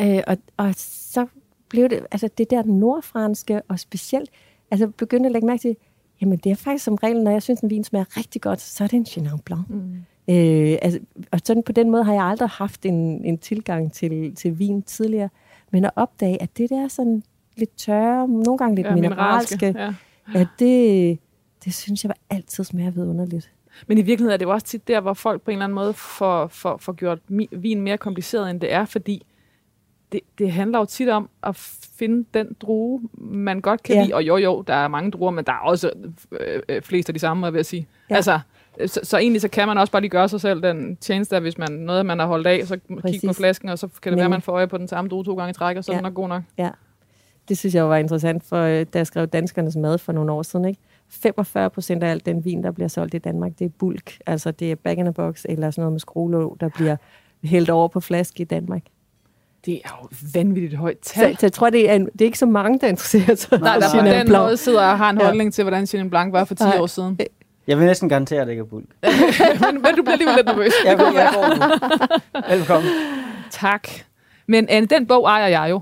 øh, og, og så blev det, altså det der nordfranske, og specielt, altså begyndte at lægge mærke til, jamen det er faktisk som regel, når jeg synes, en vin smager rigtig godt, så er det en Chenin Blanc. Mm. Øh, altså, og sådan på den måde har jeg aldrig haft en, en tilgang til, til vin tidligere, men at opdage, at det der er sådan lidt tørre, nogle gange lidt ja, mineralske, Ja. ja, det, det synes jeg var altid smager vidunderligt. Men i virkeligheden er det jo også tit der, hvor folk på en eller anden måde får, får, får gjort mi- vin mere kompliceret, end det er, fordi det, det handler jo tit om at finde den drue, man godt kan Ja. lide. Og jo, jo, der er mange druer, men der er også øh, øh, flest af de samme, vil jeg sige. Ja. Altså, så, så egentlig så kan man også bare lige gøre sig selv den tjeneste, at hvis man noget, man har holdt af, så kigge på Præcis. flasken, og så kan det Men- være, at man får øje på den samme drue to gange i træk, og så er Ja. den nok god nok. Ja, det synes jeg var interessant, for øh, da jeg skrev Danskernes Mad for nogle år siden, ikke? 45 procent af alt den vin, der bliver solgt i Danmark, det er bulk. Altså det er back in a box, eller sådan noget med skruelåg, der bliver hældt over på flaske i Danmark. Det er jo vanvittigt højt Så, tal. så jeg tror, det er, en, det er ikke så mange, der interesserer sig Nej, for der på den Blanc. måde sidder og har en Ja. holdning til, hvordan Chenin Blanc var for 10 Nej. år siden. Jeg vil næsten garantere, at det ikke er bulk. men, men du bliver alligevel lidt nervøs. Jeg går, jeg går. Velkommen. Tak. Men Anne, den bog ejer jeg jo.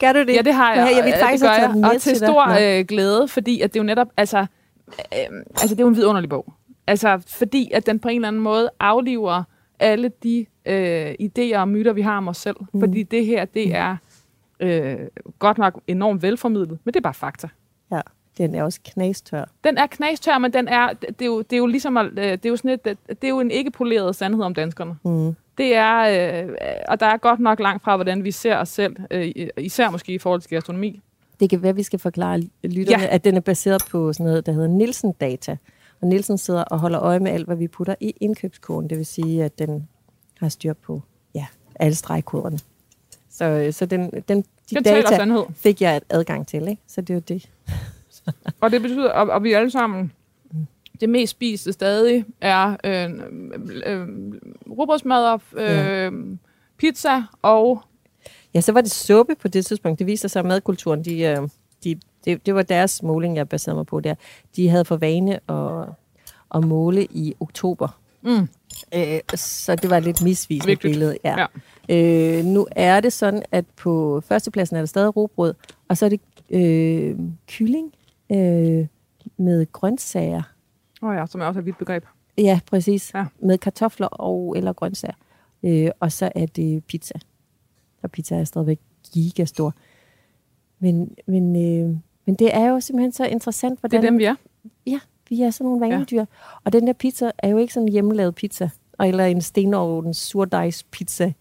Gør du det? Ja, det har jeg. Ja, jeg vil Øh, faktisk det gør have taget jeg. den Og til stor øh, glæde, fordi at det er jo netop, altså, øh, altså det er jo en vidunderlig bog. Altså, fordi at den på en eller anden måde afliver alle de øh, idéer og myter, vi har om os selv. Mm. Fordi det her, det er øh, godt nok enormt velformidlet, men det er bare fakta. Ja, den er også knastør. Den er knastør, men den er, det er jo, det er jo ligesom, øh, det er jo sådan et, det er jo en ikke poleret sandhed om danskerne. Mm. Det er, øh, og der er godt nok langt fra, hvordan vi ser os selv, øh, især måske i forhold til gastronomi. Det kan være, vi skal forklare lytterne, Ja. at den er baseret på sådan noget, der hedder Nielsen-data. Og Nielsen sidder og holder øje med alt, hvad vi putter i indkøbskoden. Det vil sige, at den har styr på ja, alle stregkoderne. Så, øh, så den, den, de Den data sandhed. fik jeg adgang til, ikke? Så det er jo det. Og det betyder, at, at vi alle sammen, det mest spiste stadig er øh, øh, rugbrødsmadder, øh, Ja. pizza og... Ja, så var det suppe på det tidspunkt. Det viste sig, at madkulturen, de, øh, de, det, det var deres måling, jeg baserede mig på der. De havde for vane at, at måle i oktober. Mm. Øh, så det var et lidt misvisende Vigtigt. billede. Ja. Ja. Øh, nu er det sådan, at på førstepladsen er der stadig robrød, og så er det øh, kylling øh, med grøntsager. Åh oh ja, som er også et vidt begreb. Ja, præcis. Ja. Med kartofler og eller grøntsager. Øh, og så er det pizza. Og pizza er stadigvæk gigastor. Men, men, øh, men det er jo simpelthen så interessant, Det hvordan er dem, vi er. Vi er sådan nogle vanedyr. Ja. Og den der pizza er jo ikke sådan en hjemmelavet pizza. eller en stenovens surdejspizza,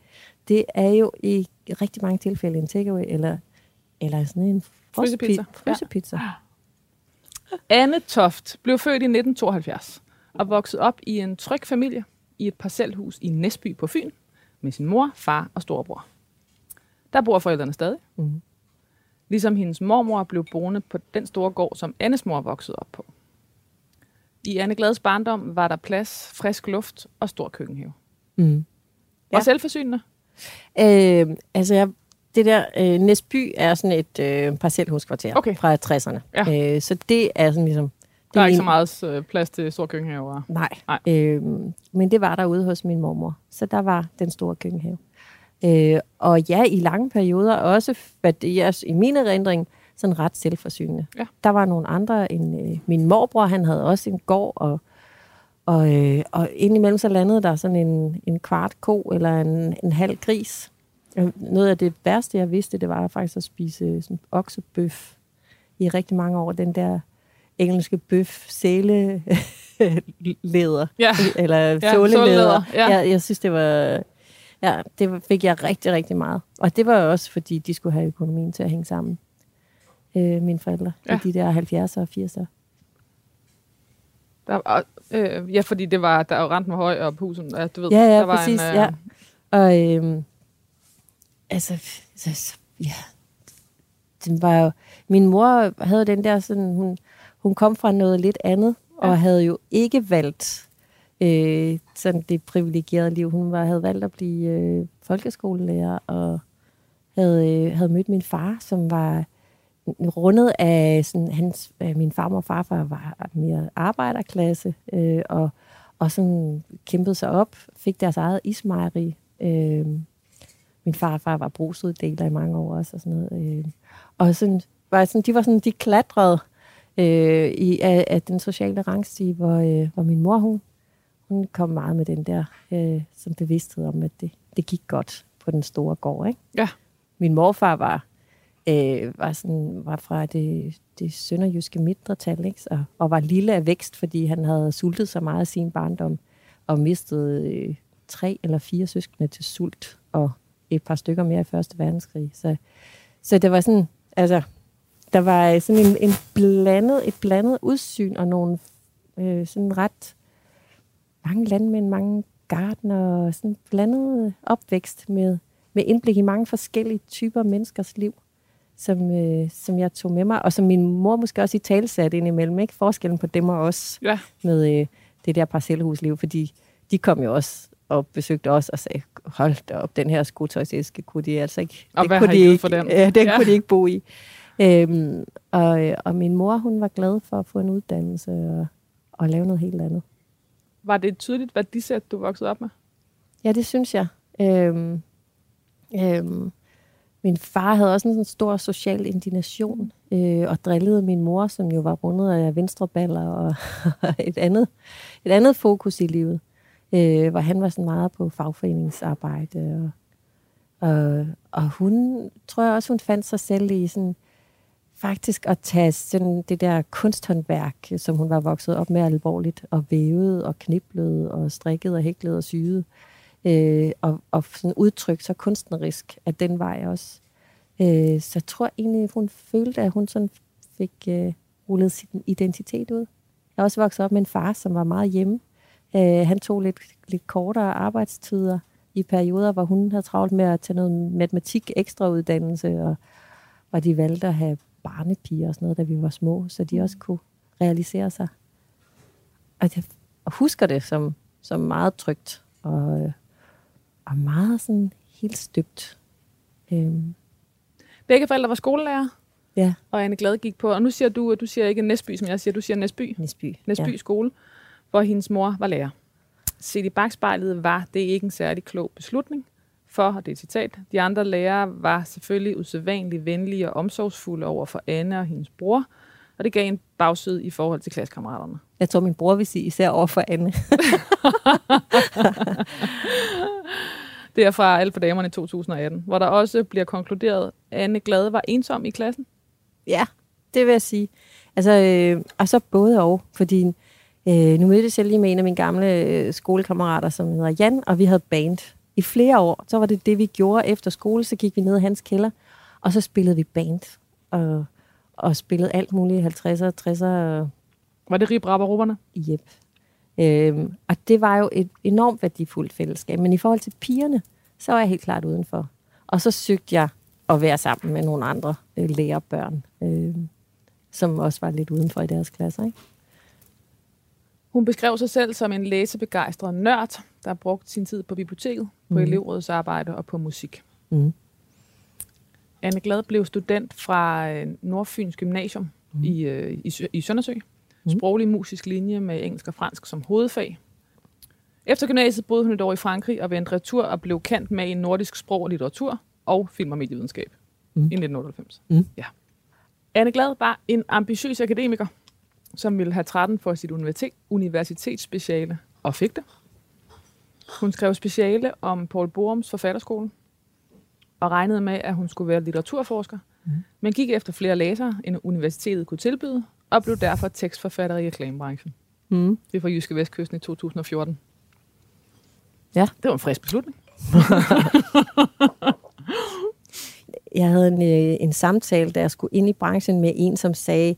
det er jo i rigtig mange tilfælde en takeaway, eller, eller sådan en Frysepizza. frysepizza. Ja. Anne Toft blev født i 1972 og voksede op i en tryg familie i et parcelhus i Næsby på Fyn med sin mor, far og storebror. Der bor forældrene stadig. Mhm. Ligesom hendes mormor blev boende på den store gård, som Annes mor voksede op på. I Anne Glades barndom var der plads, frisk luft og stor køkkenhave. Mm. Og Ja. selvforsynende. Øh, altså, jeg, det der øh, Næsby er sådan et øh, parcelhuskvarter Okay. fra 60'erne. Ja. Øh, så det er sådan ligesom... Det Der er ikke så meget øh, plads til stor køkkenhave. og- Nej, Nej. Øh, men det var der ude hos min mormor. Så der var den store køkkenhave. Øh, og ja, i lange perioder også, hvad det er i min erindring, sådan ret selvforsynende. Ja. Der var nogle andre end øh, min morbror, han havde også en gård, og, og, øh, og indimellem så landede der sådan en, en kvart ko eller en, en halv gris. Og Noget af det værste, jeg vidste, det var faktisk at spise sådan oksebøf i rigtig mange år. Den der engelske bøf, sæle leder Ja. eller Ja, såleleder. ja. Jeg, jeg synes, det var... Ja, det fik jeg rigtig, rigtig meget. Og det var også, fordi de skulle have økonomien til at hænge sammen. Øh, mine forældre. Ja. I de der 70'er og 80'er. Der, og, øh, ja, fordi det var, der er jo rent med høj op husen. Ja, du ved, Ja, ja, der var præcis, En, øh, ja. Og øhm, altså, så, så, ja, den var jo, min mor havde den der sådan, hun, hun kom fra noget lidt andet, og Ja. havde jo ikke valgt øh, sådan det privilegerede liv. Hun var, havde valgt at blive øh, folkeskolelærer, og havde, øh, havde mødt min far, som var rundet af sådan, hans, øh, min farmor og farfar var mere arbejderklasse, øh, og, og sådan kæmpede sig op, fik deres eget ismejeri. Øh, min farfar var brugsuddeler i mange år også, og sådan noget. Øh, og sådan, var sådan, de var sådan, de klatrede øh, i, af, af, den sociale rangstige, hvor, øh, hvor min mor, hun, hun kom meget med den der øh, sådan bevidsthed om, at det, det gik godt på den store gård. Ikke? Ja. Min morfar var, øh, var, sådan, var fra det, det sønderjyske mindretal, ikke? Og, og var lille af vækst, fordi han havde sultet så meget af sin barndom, og mistet øh, tre eller fire søskende til sult, og et par stykker mere i Første Verdenskrig. Så, så det var sådan, altså, der var sådan en, en blandet, et blandet udsyn, og nogle øh, sådan ret mange landmænd, mange gardner, og sådan blandet opvækst med, med indblik i mange forskellige typer menneskers liv, som, øh, som jeg tog med mig, og som min mor måske også i tale satte indimellem, ikke? Forskellen på dem og os Ja, med øh, det der parcelhusliv, fordi de kom jo også og besøgte os og sagde, hold da op, den her skotøjsæske kunne de altså ikke, Og det hvad kunne har de I ikke, for den? Ja, den Ja. kunne de ikke bo i. Øhm, og, øh, og min mor, hun var glad for at få en uddannelse og, og lave noget helt andet. var det et tydeligt værdisæt, du voksede op med? Ja, det synes jeg. Øhm, øhm, min far havde også en sådan stor social indignation, øh, og drillede min mor, som jo var rundet af venstreballer og et andet, et andet fokus i livet, øh, hvor han var sådan meget på fagforeningsarbejde. Og, og, og hun, tror jeg også, hun fandt sig selv i sådan, faktisk at tage sådan det der kunsthåndværk, som hun var vokset op med alvorligt, og vævede og kniblede og strikkede og hæklede og syede, øh, og, og sådan udtrykt så kunstnerisk af den vej også. Øh, så jeg tror egentlig, hun følte, at hun sådan fik øh, rullet sin identitet ud. Jeg er også vokset op med en far, som var meget hjemme. Øh, han tog lidt, lidt kortere arbejdstider i perioder, hvor hun havde travlt med at tage noget matematik ekstrauddannelse, og, og de valgte at have barnepiger og sådan noget, da vi var små, så de også kunne realisere sig. Og jeg husker det som, som meget trygt og, øh, og meget sådan helt støbt. Øhm, Begge forældre var skolelærer, ja, og Anne Glad gik på, og nu siger du, du siger ikke Næsby, som jeg siger, du siger Næsby. Næsby. Næsby Ja. skole, hvor hendes mor var lærer. Set i bagspejlet var det ikke en særlig klog beslutning, for, og det er citat, de andre lærere var selvfølgelig usædvanligt venlige og omsorgsfulde over for Anne og hendes bror, og det gav en bagside i forhold til klassekammeraterne. Jeg tror, min bror vil sige især over for Anne. Det er fra Alt for damerne i 2018, hvor der også bliver konkluderet, at Anne Glad var ensom i klassen. Ja, det vil jeg sige. Altså, øh, og så både og, fordi Øh, nu mødtes jeg lige med en af mine gamle øh, skolekammerater, som hedder Jan, og vi havde band i flere år. Så var det det, vi gjorde efter skole. Så gik vi ned i hans kælder, og så spillede vi band. Og, og spillede alt muligt 50'er, 60'er. Var det Rib Rapperupperne? Yep. Øhm, og det var jo et enormt værdifuldt fællesskab. Men i forhold til pigerne, så var jeg helt klart udenfor. Og så søgte jeg at være sammen med nogle andre øh, lærerbørn, øh, som også var lidt udenfor i deres klasser. Ikke? Hun beskrev sig selv som en læsebegejstret nørd, der brugte sin tid på biblioteket, på Mhm. elevrådsarbejde og på musik. Mm. Anne Glad blev student fra øh, Nordfyns Gymnasium Mhm. i, øh, i, i Søndersø. Sproglig musisk linje med engelsk og fransk som hovedfag. Efter gymnasiet boede hun et år i Frankrig og vendte retur og blev kendt med i nordisk sprog og litteratur og film- og medievidenskab Mm. i 1998. Mm. Ja. Anne Glad var en ambitiøs akademiker, som ville have 13 for sit universitet, universitetsspeciale, og fik det. Hun skrev speciale om Paul Borums forfatterskole, og regnede med, at hun skulle være litteraturforsker, mm. men gik efter flere læsere, end universitetet kunne tilbyde, og blev derfor tekstforfatter i reklamebranchen. Mm. Det var fra Jyske Vestkysten i 2014. Ja. Det var en frisk beslutning. Jeg havde en, øh, en samtale, da jeg skulle ind i branchen med en, som sagde,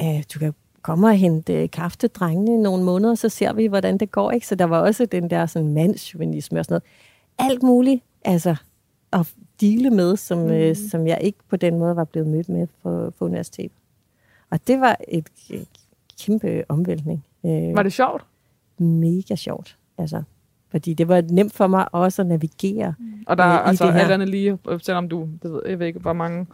øh, du kan komme og hente kaffe til drengene i nogle måneder, så ser vi, hvordan det går. Ikke? Så der var også den der sådan mandsjuvenisme og sådan noget. Alt muligt altså, at dele med, som, mm. øh, som jeg ikke på den måde var blevet mødt med på, på universitetet. Og det var et, et kæmpe omvæltning. Øh, Var det sjovt? mega sjovt. Altså, fordi det var nemt for mig også at navigere. Og der Øh, altså det her. alt andet lige, øh, selvom du, det ved, jeg ved ikke, hvor mange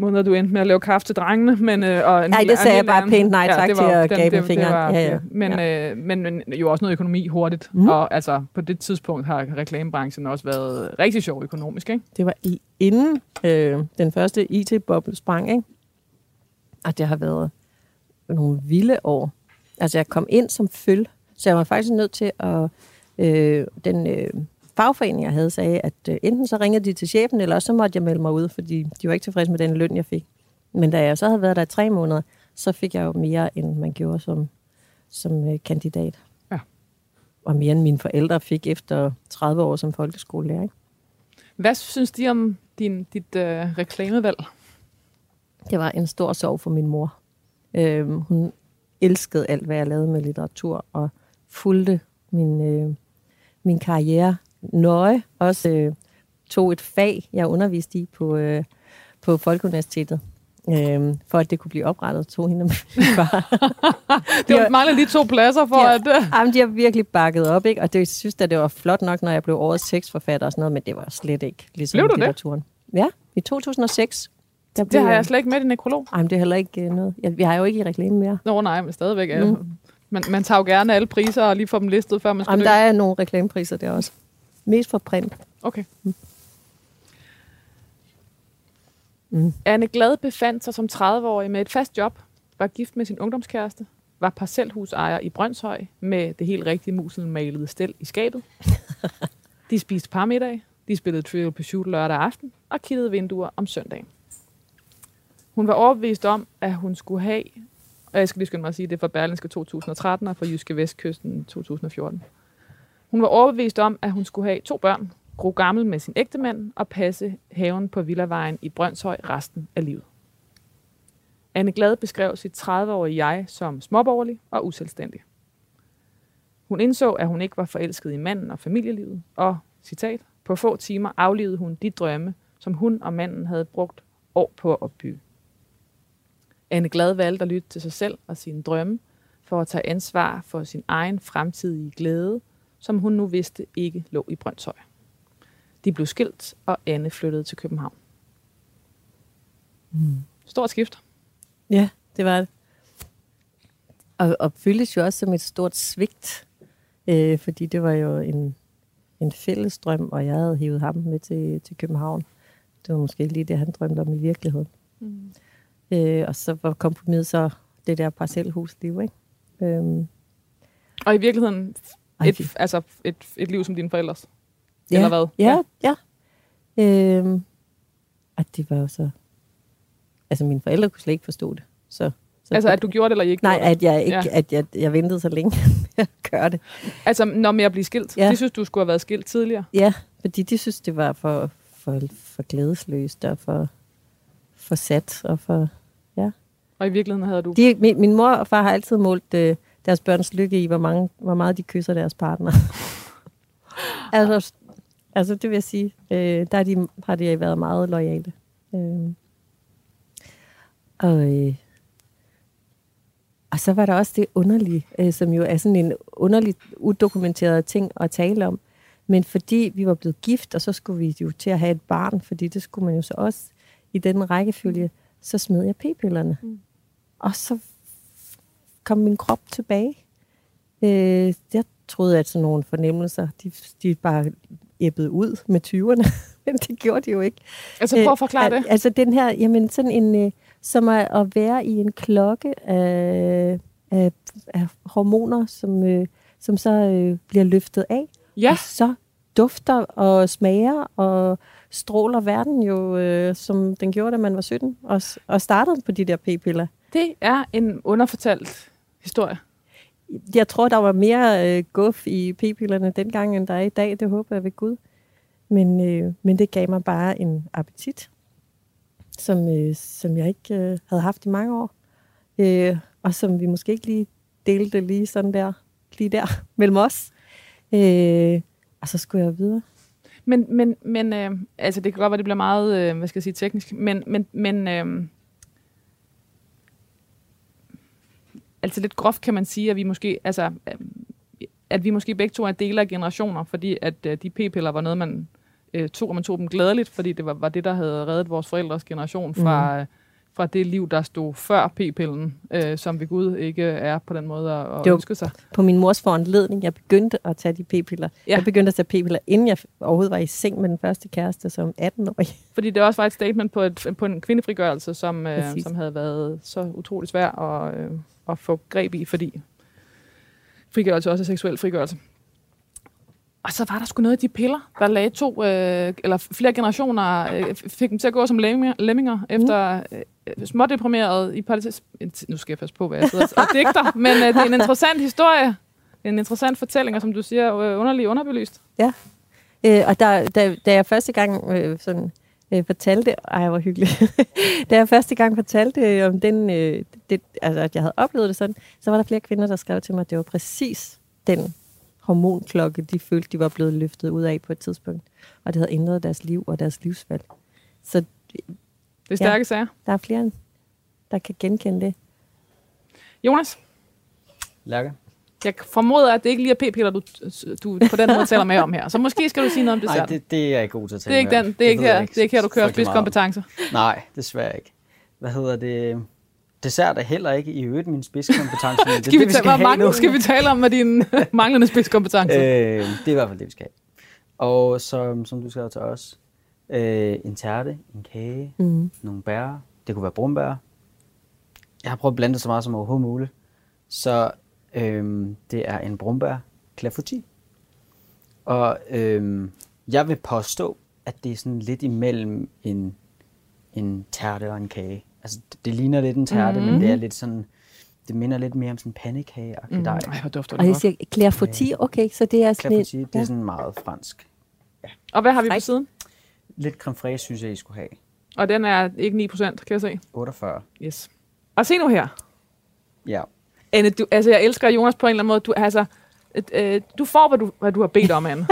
måneder du endte med at lave kaffe til drengene. Men, øh, og en Nej, hel- det sagde jeg bare anden- pænt nej tak det til og gav med fingeren. var- Ja, ja. Men, Øh, men, men jo også noget økonomi hurtigt. Mm. Og altså, på det tidspunkt har reklamebranchen også været rigtig sjov økonomisk, ikke? Det var i, inden øh, den første IT-boble sprang, ikke? Og det har været nogle vilde år. Altså, jeg kom ind som føl, så jeg var faktisk nødt til at... Øh, den øh, fagforening, jeg havde, sagde, at øh, enten så ringede de til chefen, eller også så måtte jeg melde mig ud, fordi de var ikke tilfredse med den løn, jeg fik. Men da jeg så havde været der i tre måneder, så fik jeg jo mere, end man gjorde som, som øh, kandidat. Ja. Og mere end mine forældre fik efter 30 år som folkeskolelærer. Ikke? Hvad synes de om din, dit øh, reklamevalg? Det var en stor sorg for min mor. Øhm, hun elskede alt, hvad jeg lavede med litteratur, og fulgte min, øh, min karriere nøje. Også øh, tog et fag, jeg underviste i på, øh, på Folkeuniversitetet. Øhm, for at det kunne blive oprettet, tog hende og min far. Det Ja. var mangler lige to pladser for, Ja. at... Øh, Jamen, de har virkelig bakket op, ikke? Og det jeg synes da, det var flot nok, når jeg blev årets tekstforfatter og sådan noget, men det var slet ikke ligesom Blev du det? litteraturen. Ja, i 2006. Der det har jeg slet ikke med i nekrolog. Ej, men det er heller ikke øh, noget. Jeg, vi har jo ikke i reklame mere. Nå nej, men stadigvæk. Mm. Man, man tager jo gerne alle priser og lige får dem listet, før man skal Jamen, dø. der er nogle reklamepriser der også. Mest for print. Okay. Mm. Anne Glad befandt sig som 30-årig med et fast job, var gift med sin ungdomskæreste, var parcelhusejer i Brøndshøj med det helt rigtige muselmalede stel i skabet. De spiste parmiddag, de spillede Trivial Pursuit lørdag aften og kiggede vinduer om søndagen. Hun var overbevist om, at hun skulle have, og jeg skal lige skynde mig at sige, det er fra Berlinske 2013 og fra Jyske Vestkysten 2014. Hun var overbevist om, at hun skulle have to børn, gro gammel med sin ægtemand og passe haven på Villavejen i Brøndshøj resten af livet. Anne Glad beskrev sit 30-årige jeg som småborgerlig og uselvstændig. Hun indså, at hun ikke var forelsket i manden og familielivet, og, citat, på få timer aflevede hun de drømme, som hun og manden havde brugt år på at opbygge. Anne Glad valgte at lytte til sig selv og sine drømme, for at tage ansvar for sin egen fremtidige glæde, som hun nu vidste ikke lå i Brøndshøj. De blev skilt, og Anne flyttede til København. Mm. Stort skift. Ja, det var det. Og, og føltes jo også som et stort svigt, øh, fordi det var jo en, en fælles drøm, og jeg havde hivet ham med til, til København. Det var måske ikke lige det, han drømte om i virkeligheden. Mm. Øh, og så var kompromis så det der parcelhusliv, ikke? Øhm, Og i virkeligheden et, altså et, et liv som dine forældres. Ja, Eller hvad? Ja, ja. Øhm, og det var jo så... Altså, mine forældre kunne slet ikke forstå det. Så, Så Altså, at du gjorde det, eller ikke Nej, at jeg ikke, Ja. ja. at jeg, jeg ventede så længe med at gøre det. Altså, når med at blive skilt. Ja. Det synes du skulle have været skilt tidligere. Ja, fordi de synes, det var for, for, for glædesløst og for, for sat og for... Og i virkeligheden havde du... De, min, min mor og far har altid målt øh, deres børns lykke i, hvor, mange, hvor meget de kysser deres partner. altså, altså, det vil jeg sige, øh, der er de, har de været meget lojale. Øh. Og, øh, og så var der også det underlige, øh, som jo er sådan en underlig, udokumenteret ting at tale om. Men fordi vi var blevet gift, og så skulle vi jo til at have et barn, fordi det skulle man jo så også i den rækkefølge, så smed jeg p-pillerne. Mm. Og så kom min krop tilbage. Øh, jeg troede, at sådan nogle fornemmelser, de, de bare æbbede ud med 20'erne, men det gjorde de jo ikke. Altså, prøv at forklare Øh, det. al- Altså den her, jamen sådan en, øh, som at, at være i en klokke af, af, af hormoner, som, øh, som så øh, bliver løftet af. Ja, Og så dufter og smager og stråler verden jo, øh, som den gjorde, da man var 17, og, og startede på de der p-piller. det er en underfortalt historie. Jeg tror, der var mere øh, guf i p-pillerne dengang, end der er i dag. Det håber jeg ved Gud. Men, øh, men det gav mig bare en appetit, som, øh, som jeg ikke øh, havde haft i mange år. Øh, og som vi måske ikke lige delte lige sådan der, lige der mellem os. Øh, og så skulle jeg videre. Men, men, men øh, altså, det kan godt være, det bliver meget, øh, hvad skal jeg sige, teknisk, men, men, men øh, altså lidt groft kan man sige, at vi måske, altså, øh, at vi måske begge to er dele af generationer, fordi at øh, de p-piller var noget, man øh, tog, og man tog dem glædeligt, fordi det var, var det, der havde reddet vores forældres generation fra, mm. fra det liv, der stod før p-pillen, øh, som ved Gud ikke er på den måde at, at var- ønske sig. På min mors foranledning, jeg begyndte at tage de p-piller. Ja. Jeg begyndte at tage p-piller, inden jeg overhovedet var i seng med den første kæreste som 18-årig. Fordi det også var et statement på, et, på en kvindefrigørelse, som, øh, Præcis. som havde været så utrolig svær at, øh, at få greb i, fordi frigørelse også er seksuel frigørelse. Og så var der sgu noget af de piller, der lagde to, øh, eller flere generationer, øh, fik dem til at gå som lemminger, lemminger efter øh, smådeprimeret i parentes. Nu skal jeg passe på, hvad jeg sidder og digter, men øh, det er en interessant historie. En interessant fortælling, og som du siger, øh, underlig underbelyst. Øh, og der, da, da jeg første gang øh, sådan, øh, fortalte, ej, hvor hyggeligt, da jeg første gang fortalte øh, om den, øh, det, altså, at jeg havde oplevet det sådan, så var der flere kvinder, der skrev til mig, at det var præcis den hormonklokke, de følte, de var blevet løftet ud af på et tidspunkt. Og det havde ændret deres liv og deres livsvalg. Så Det er stærke ja. sager. der er flere, der kan genkende det. Jonas? Lærke? Jeg formoder, at det ikke lige er p-piller, du, du på den måde taler med om her. Så måske skal du sige noget om Nej, dessert. det, det er jeg ikke god til at det tale er ikke den. Det er ikke her, det er ikke her du kører spidskompetencer. Nej, desværre ikke. Hvad hedder det? Dessert er heller ikke i øvrigt min spidskompetence, men det er Skal vi, det, vi tale, skal have mange nu. skal vi tale om med dine manglende spidskompetencer? Øh, det er i hvert fald det, vi skal have. Og som, som du skrev til os, øh, en tærte, en kage, Mm. nogle bær. Det kunne være brumbær. Jeg har prøvet at blande det så meget som overhovedet muligt. Så øhm, det er en brumbær clafouti. Og øhm, jeg vil påstå, at det er sådan lidt imellem en, en tærte og en kage. Altså, det, det ligner lidt en tærte, mm. men det er lidt sådan... Det minder lidt mere om sådan en pandekage mm. dej. Ej, hvor dufter Og det jeg godt. siger Clairefonti, okay, så det er sådan Clafouti, en, det er sådan meget fransk. Og hvad har vi på siden? Lidt creme fraiche, synes jeg, I skulle have. Og den er ikke 9%, kan jeg se. 48. Yes. Og se nu her. Ja. Anne, du, altså, jeg elsker Jonas på en eller anden måde. Du, altså, øh, du får, hvad du, hvad du har bedt om, Anne.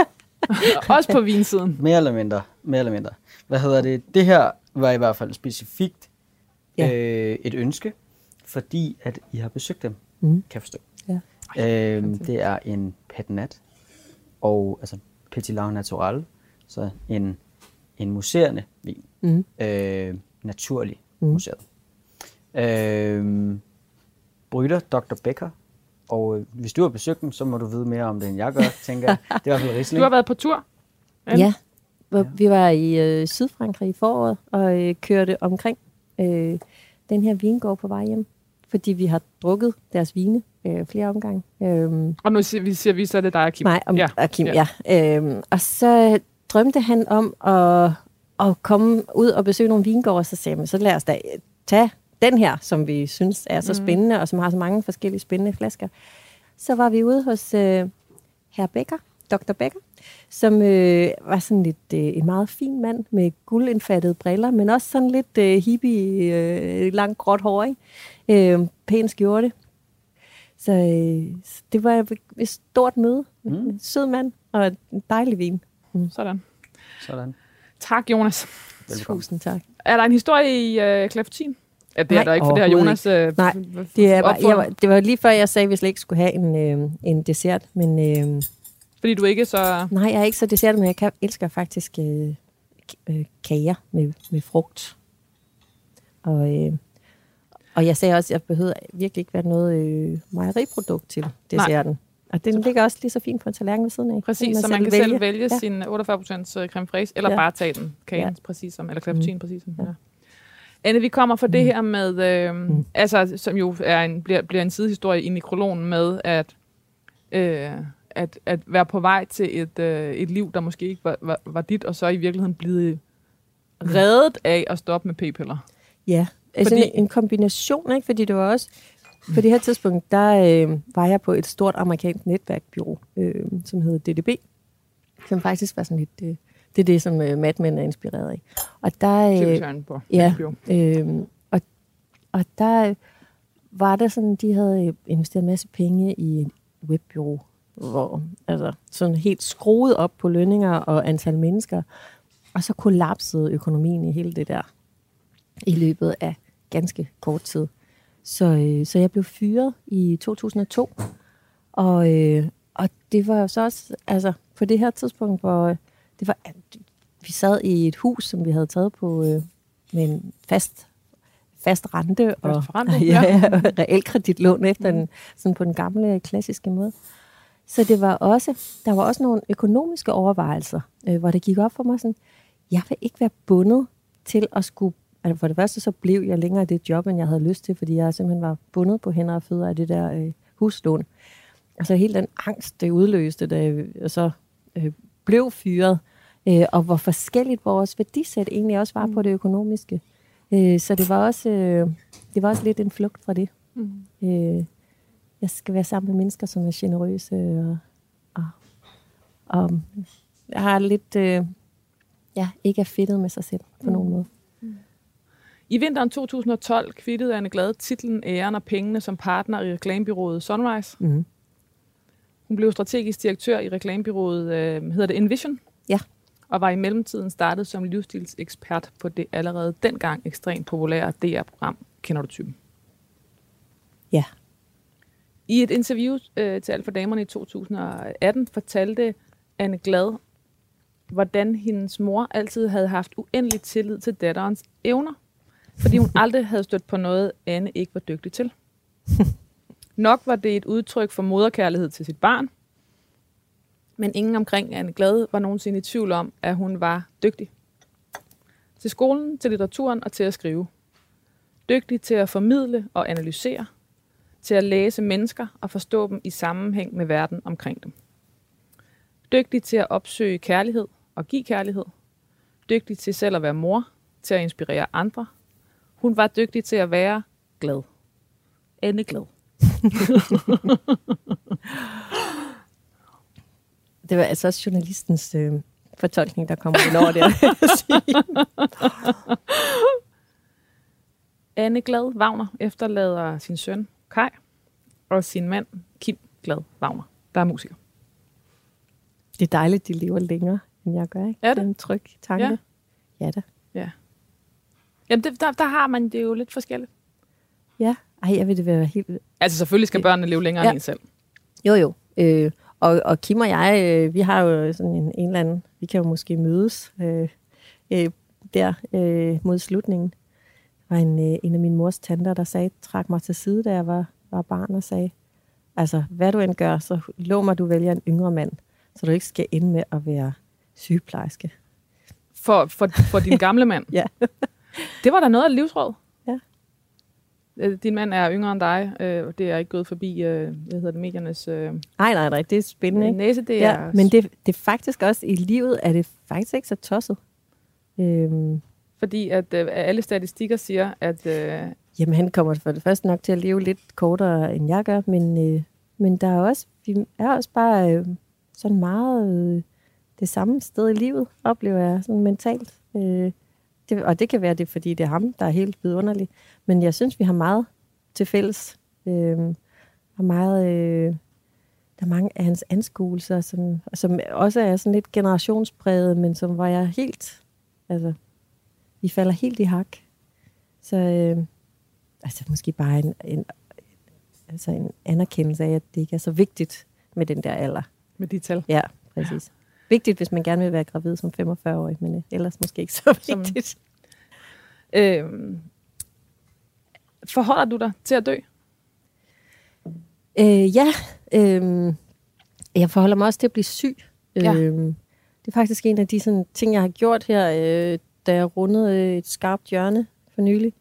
Også på vinsiden. Mere eller mindre. Mere eller mindre. Hvad hedder det? Det her var i hvert fald specifikt Ja. øh, et ønske, fordi at I har besøgt dem, Mhm. kan jeg forstå. Ja. Øhm, det er en patinat, og altså Petit Lau Natural, så en, en museerne vin. Mhm. Øh, naturlig Mhm. museet. Øh, Brytter Dr. Becker, og øh, hvis du har besøgt dem, så må du vide mere om det, end jeg gør, tænker jeg. Det er i hvert fald Riesling. Du har været på tur. Anne? Ja, hvor vi var i øh, Sydfrankrig i foråret og øh, kørte omkring øh, den her vingård på vej hjem, fordi vi har drukket deres vine øh, flere omgange. Øhm, Og nu siger vi, siger vi, så er det dig, Kim. mig og, Ja, ja, og Kim, ja. ja. Øhm, og så drømte han om at, at komme ud og besøge nogle vingårde, og så sagde jeg, "Men så lad os da tage den her, som vi synes er så spændende, og som har så mange forskellige spændende flasker. Så var vi ude hos øh, herr Becker, Dr. Becker, som øh, var sådan lidt øh, en meget fin mand med guldindfattede briller, men også sådan lidt øh, hippie, øh, langt gråt hår, ikke? Øh, pæn skjorte. Så øh, så det var et stort møde. Mm. En sød mand og en dejlig vin. Sådan. Sådan. Tak, Jonas. Velbekomme. Tusind tak. Er der en historie i øh, Klaftin? Ja, det er Nej, der ikke, for det har Jonas øh, Nej, Det, er bare, jeg, var- det var lige før, jeg sagde, at vi slet ikke skulle have en, øh, en dessert. Men øh, Fordi du ikke er så... nej, jeg er ikke så dessert, men jeg kan, elsker faktisk øh, øh, kager med, med frugt. Og, øh, og jeg sagde også, at jeg behøvede virkelig ikke være noget øh, mejeriprodukt til desserten. Og den ligger også lige så fint på en tallerken ved siden af. Præcis, så man kan selv vælge Ja. sin 48% creme fraiche, eller Ja. bare tage den kagen, Ja. præcis som, eller Klaftin, præcis som. Ja. Anne, vi kommer fra det her med, øh, mm. altså, som jo er en, bliver, bliver en sidehistorie i nekrologen med, at, øh, at, at være på vej til et, øh, et liv, der måske ikke var, var, var dit, og så i virkeligheden blive reddet af at stoppe med p-piller. Ja, altså Fordi- en kombination, ikke? Fordi det var også... På det her tidspunkt, der øh, var jeg på et stort amerikansk netværkbyrå, øh, som hedder DDB, som faktisk var sådan lidt... Øh, det er det, som øh, Mad Men er inspireret af. Og der... Øh, ja. Øh, og, og der var der sådan, de havde øh, investeret en masse penge i et webbyrå, hvor altså sådan helt skruet op på lønninger og antal mennesker, og så kollapsede økonomien i hele det der i løbet af ganske kort tid. Så, øh, så jeg blev fyret i 2002, og, øh, og det var jo så også altså, på det her tidspunkt, hvor øh, det var, vi sad i et hus, som vi havde taget på øh, med en fast, fast rente og Fast forrentning, ja, ja. ja. realkreditlån efter den, sådan på den gamle klassiske måde. Så det var også, der var også nogle økonomiske overvejelser, øh, hvor det gik op for mig sådan, jeg vil ikke være bundet til at skulle, altså for det første så blev jeg længere i det job, end jeg havde lyst til, fordi jeg simpelthen var bundet på hænder og fødder af det der øh, huslån. Og så hele den angst, det udløste, da jeg så øh, blev fyret, øh, og hvor forskelligt vores værdisæt egentlig også var mm. på det økonomiske. Øh, så det var også, øh, det var også lidt en flugt fra det. Mm. Øh, jeg skal være sammen med mennesker, som er generøse og, og, og jeg har lidt, øh, ja, ikke er fedtet med sig selv på mm. nogen måde. I vinteren 2012 kvittede Anne Glad titlen, æren og pengene som partner i reklamebyrået Sunrise. Mm. Hun blev strategisk direktør i reklamebyrået, øh, hedder det Envision? Ja. Og var i mellemtiden startet som livsstilsekspert på det allerede dengang ekstremt populære DR-program Kender du typen? Ja. I et interview øh, til Alt for Damerne i 2018 fortalte Anne Glad, hvordan hendes mor altid havde haft uendelig tillid til datterens evner, fordi hun aldrig havde stødt på noget, Anne ikke var dygtig til. Nok var det et udtryk for moderkærlighed til sit barn, men ingen omkring Anne Glad var nogensinde i tvivl om, at hun var dygtig. Til skolen, til litteraturen og til at skrive. Dygtig til at formidle og analysere, til at læse mennesker og forstå dem i sammenhæng med verden omkring dem. Dygtig til at opsøge kærlighed og give kærlighed. Dygtig til selv at være mor, til at inspirere andre. Hun var dygtig til at være glad. Anne glad. Det var altså også journalistens øh, fortolkning, der kommer ind over det. Anne Glad Wagner efterlader sin søn Kai og sin mand Kim Glad Wagner, der er musiker. det er dejligt, de lever længere, end jeg gør. Ikke? Er det? det er en tryg tanke. Ja. Ja, ja da. Jamen, det, der, der har man det jo lidt forskelligt. Ja. Ej, jeg vil det være helt... Altså selvfølgelig skal børnene leve længere Ja. end en selv. Jo, jo. Øh, og, og Kim og jeg, øh, vi har jo sådan en, en eller anden... Vi kan jo måske mødes øh, øh, der øh, mod slutningen. Der var en, øh, en af min mors tanter, der sagde, trak mig til side, da jeg var, var barn, og sagde, altså, hvad du end gør, så lov mig, du vælger en yngre mand, så du ikke skal ende med at være sygeplejerske. For, for, for din gamle mand. Ja. Det var da noget af livsråd. Øh, Din mand er yngre end dig. øh, Det er ikke gået forbi øh, hvad hedder det, mediernes øh, Nej, nej, nej, det er spændende, ikke? næse. Det er, Ja, men det, det er faktisk også, i livet er det faktisk ikke så tosset. Øhm, Fordi at øh, alle statistikker siger, at øh, Jamen, han kommer for det første nok til at leve lidt kortere, end jeg gør, men, øh, men der er også, vi er også bare øh, sådan meget øh, det samme sted i livet, oplever jeg sådan mentalt. Øh, det, og det kan være det, fordi det er ham, der er helt vidunderlig. Men jeg synes, vi har meget til fælles. Øh, og meget, øh, der er mange af hans anskuelser, som, som også er sådan lidt generationspræget, men som var jeg helt, altså, vi falder helt i hak. Så øh, altså måske bare en, en, altså en anerkendelse af, at det ikke er så vigtigt med den der alder. Med de tal. Ja, præcis. Ja. Vigtigt, hvis man gerne vil være gravid som 45-årig, men øh, ellers måske ikke så vigtigt. Som, øh, forholder du dig til at dø? Øh, ja, øh, jeg forholder mig også til at blive syg. Ja. Øh, det er faktisk en af de sådan, ting, jeg har gjort her, øh, da jeg rundede et skarpt hjørne for nylig,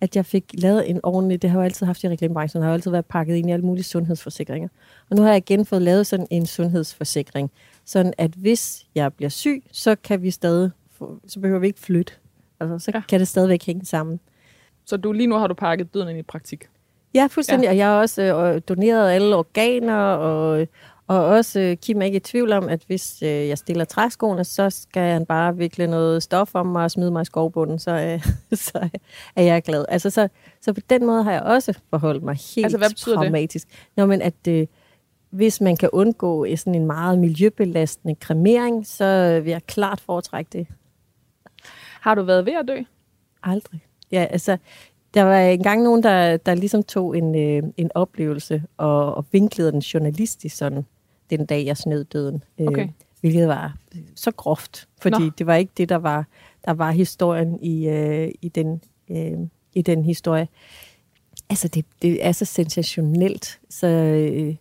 at jeg fik lavet en ordentlig, det har jeg jo altid haft i reklamebranchen, har jo altid været pakket ind i alle mulige sundhedsforsikringer. Og nu har jeg igen fået lavet sådan en sundhedsforsikring, sådan at hvis jeg bliver syg, så kan vi stadig, få, så behøver vi ikke flytte. Altså, så ja. kan det stadigvæk hænge sammen. Så du, lige nu har du pakket døden ind i praktik? Ja, fuldstændig. Ja. Og jeg har også øh, doneret alle organer, og, og også øh, Kim er ikke i tvivl om, at hvis øh, jeg stiller træskoene, så skal han bare vikle noget stof om mig og smide mig i skovbunden, så, øh, så er jeg glad. Altså, så, så på den måde har jeg også forholdt mig helt altså, hvad betyder pragmatisk. Det? Nå, men at øh, hvis man kan undgå sådan en meget miljøbelastende kremering, så vil jeg klart foretrække det. Har du været ved at dø? Aldrig. Ja, altså, der var engang nogen, der, der ligesom tog en, øh, en oplevelse og, og vinklede den journalistisk sådan, den dag jeg snød døden. Øh, okay. hvilket var så groft, fordi Nå. det var ikke det, der var, der var historien i, øh, i, den, øh, i den historie. Altså, det, det er så sensationelt, så, øh,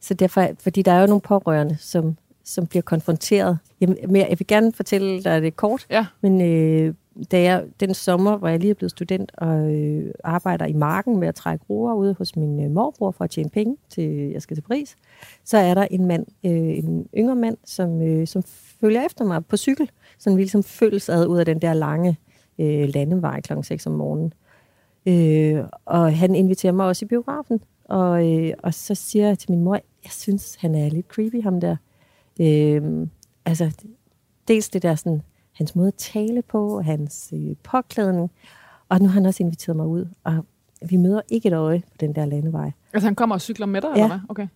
så derfor, fordi der er jo nogle pårørende, som, som bliver konfronteret. Jamen, jeg vil gerne fortælle dig det kort, ja. men øh, da jeg, den sommer, hvor jeg lige er blevet student og øh, arbejder i marken med at trække roer ude hos min øh, morbror for at tjene penge, til jeg skal til Paris, så er der en mand, øh, en yngre mand, som, øh, som følger efter mig på cykel, som vi ligesom følges ad ud af den der lange øh, landevej kl. 6 om morgenen. Øh, og han inviterer mig også i biografen, og, øh, og så siger jeg til min mor, jeg synes, han er lidt creepy, ham der. Øh, altså, dels det der sådan, hans måde at tale på, hans øh, påklædning. Og nu har han også inviteret mig ud, og vi møder ikke et øje på den der landevej. Altså han kommer og cykler med dig, ja. eller hvad? Okay.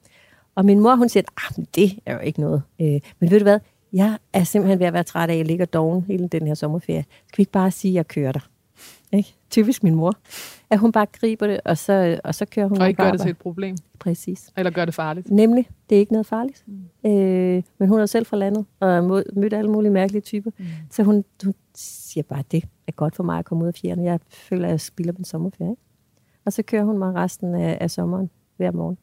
Og min mor, hun siger, at ah, det er jo ikke noget. Øh, men ved du hvad? Jeg er simpelthen ved at være træt af, at jeg ligger doven hele den her sommerferie. Skal vi ikke bare sige, at jeg kører dig? Ikke? Typisk min mor. At hun bare griber det, og så, og så kører hun. Og ikke gør det til et problem. Præcis. Eller gør det farligt. Nemlig. Det er ikke noget farligt. Mm. Øh, men hun er selv fra landet, og mødt alle mulige mærkelige typer. Mm. Så hun, hun siger bare, at det er godt for mig at komme ud af fjerne. Jeg føler, at jeg spilder min sommerferie. Ikke? Og så kører hun mig resten af, af sommeren hver morgen.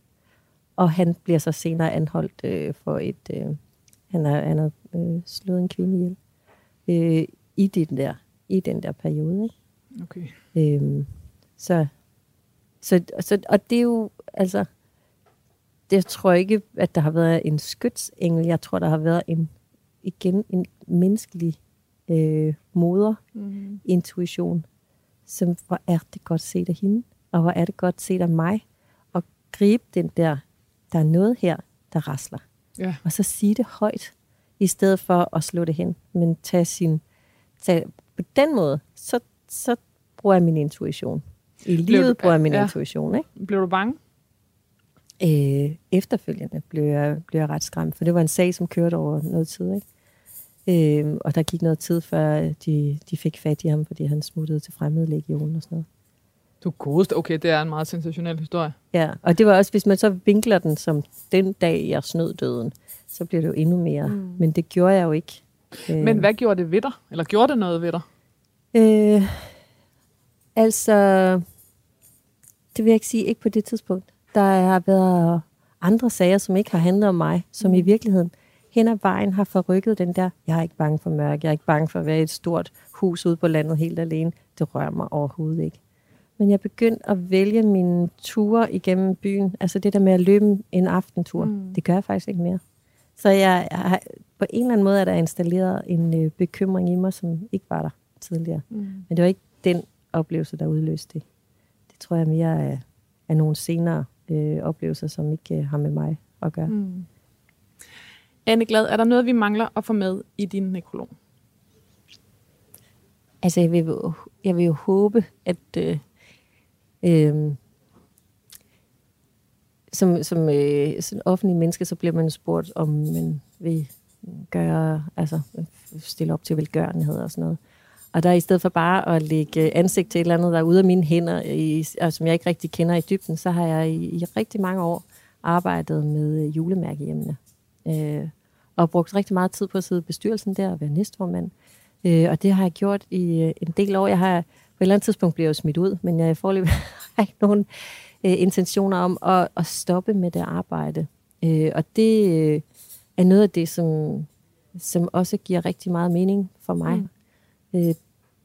Og han bliver så senere anholdt øh, for et... Øh, han har, han har øh, slået en kvinde ihjel. Øh, i, den der, I den der periode. Ikke? Okay. Øhm, så, så, så, og det er jo, altså, det tror jeg ikke, at der har været en skytsengel. Jeg tror, der har været en, igen, en menneskelig øh, moder, mm. intuition, som, hvor er det godt set af hende, og hvor er det godt set af mig, og gribe den der, der er noget her, der rasler. Ja. Og så sige det højt, i stedet for at slå det hen, men tage sin, tage, på den måde, så så bruger jeg min intuition. I livet du, bruger jeg min ja. intuition. Ikke? Blev du bange? Øh, efterfølgende blev jeg, blev jeg ret skræmt, for det var en sag, som kørte over noget tid. Ikke? Øh, og der gik noget tid, før de, de fik fat i ham, fordi han smuttede til fremmede legion og sådan noget. Du godeste. Okay, det er en meget sensationel historie. Ja, og det var også, hvis man så vinkler den som den dag, jeg snød døden, så bliver det jo endnu mere. Mm. Men det gjorde jeg jo ikke. Men øh. hvad gjorde det ved dig? Eller gjorde det noget ved dig? Øh, altså, det vil jeg ikke sige, ikke på det tidspunkt. Der har været andre sager, som ikke har handlet om mig, som i mm. virkeligheden hen ad vejen har forrykket den der, jeg er ikke bange for mørke, jeg er ikke bange for at være i et stort hus ude på landet helt alene. Det rører mig overhovedet ikke. Men jeg begyndte at vælge mine ture igennem byen. Altså det der med at løbe en aftentur, mm. det gør jeg faktisk ikke mere. Så jeg, jeg på en eller anden måde er der installeret en øh, bekymring i mig, som ikke var der tidligere. Mm. Men det var ikke den oplevelse, der udløste det. Det tror jeg mere er, er nogle senere øh, oplevelser, som ikke øh, har med mig at gøre. Mm. Anne Glad, er der noget, vi mangler at få med i din nekrolog? Altså, jeg vil, jo- jeg vil jo håbe, at øh, øh, som, som øh, sådan offentlig menneske, så bliver man spurgt, om man vil gøre, altså stille op til velgørenhed og sådan noget. Og der i stedet for bare at lægge øh, ansigt til et eller andet, der er ude af mine hænder, øh, i, og som jeg ikke rigtig kender i dybden, så har jeg i, i rigtig mange år arbejdet med øh, julemærkehjemmene. Øh, og brugt rigtig meget tid på at sidde i bestyrelsen der og være næstformand. Øh, og det har jeg gjort i øh, en del år. Jeg har på et eller andet tidspunkt blev jeg jo smidt ud, men jeg foreløbig har ikke nogen øh, intentioner om at, at stoppe med det arbejde. Øh, og det øh, er noget af det, som, som også giver rigtig meget mening for mig. Mm. Øh,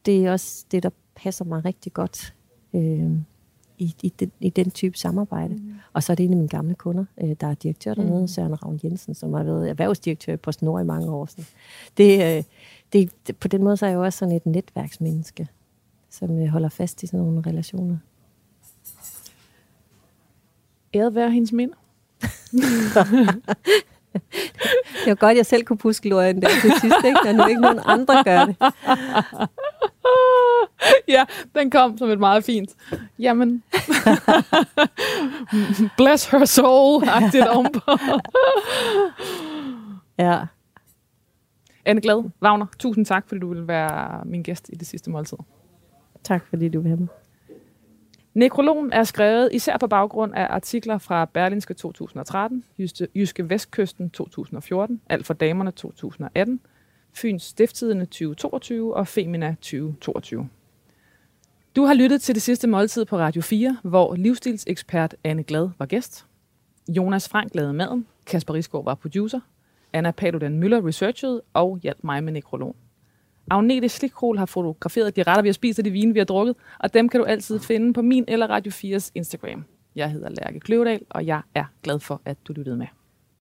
det er også det, der passer mig rigtig godt øh, i, i, den, i den type samarbejde. Mm. Og så er det en af mine gamle kunder, øh, der er direktør dernede, mm. Søren Ravn Jensen, som har været erhvervsdirektør i PostNord i mange år. Sådan. Det, øh, det, på den måde så er jeg jo også sådan et netværksmenneske, som øh, holder fast i sådan nogle relationer. Æret være hendes minde. Det var godt, jeg selv kunne puske lorien der til sidst, ikke? når nu ikke nogen andre gør det. ja, den kom som et meget fint. Jamen, bless her soul, agtigt ovenpå. Ja. Anne Glad, Wagner, tusind tak, fordi du ville være min gæst i det sidste måltid. Tak fordi du vil have mig. Nekrologen er skrevet især på baggrund af artikler fra Berlinske 2013, Jyske, Vestkysten 2014, Alt for damerne 2018, Fyns Stifttidende 2022 og Femina 2022. Du har lyttet til det sidste måltid på Radio 4, hvor livsstilsekspert Anne Glad var gæst. Jonas Frank lavede maden, Kasper Risgaard var producer, Anna Paludan Møller researchede og hjalp mig med nekrologen. Agnete Slikkol har fotograferet de retter, vi har spist og de vine, vi har drukket, og dem kan du altid finde på min eller Radio 4's Instagram. Jeg hedder Lærke Kløvedal, og jeg er glad for, at du lyttede med.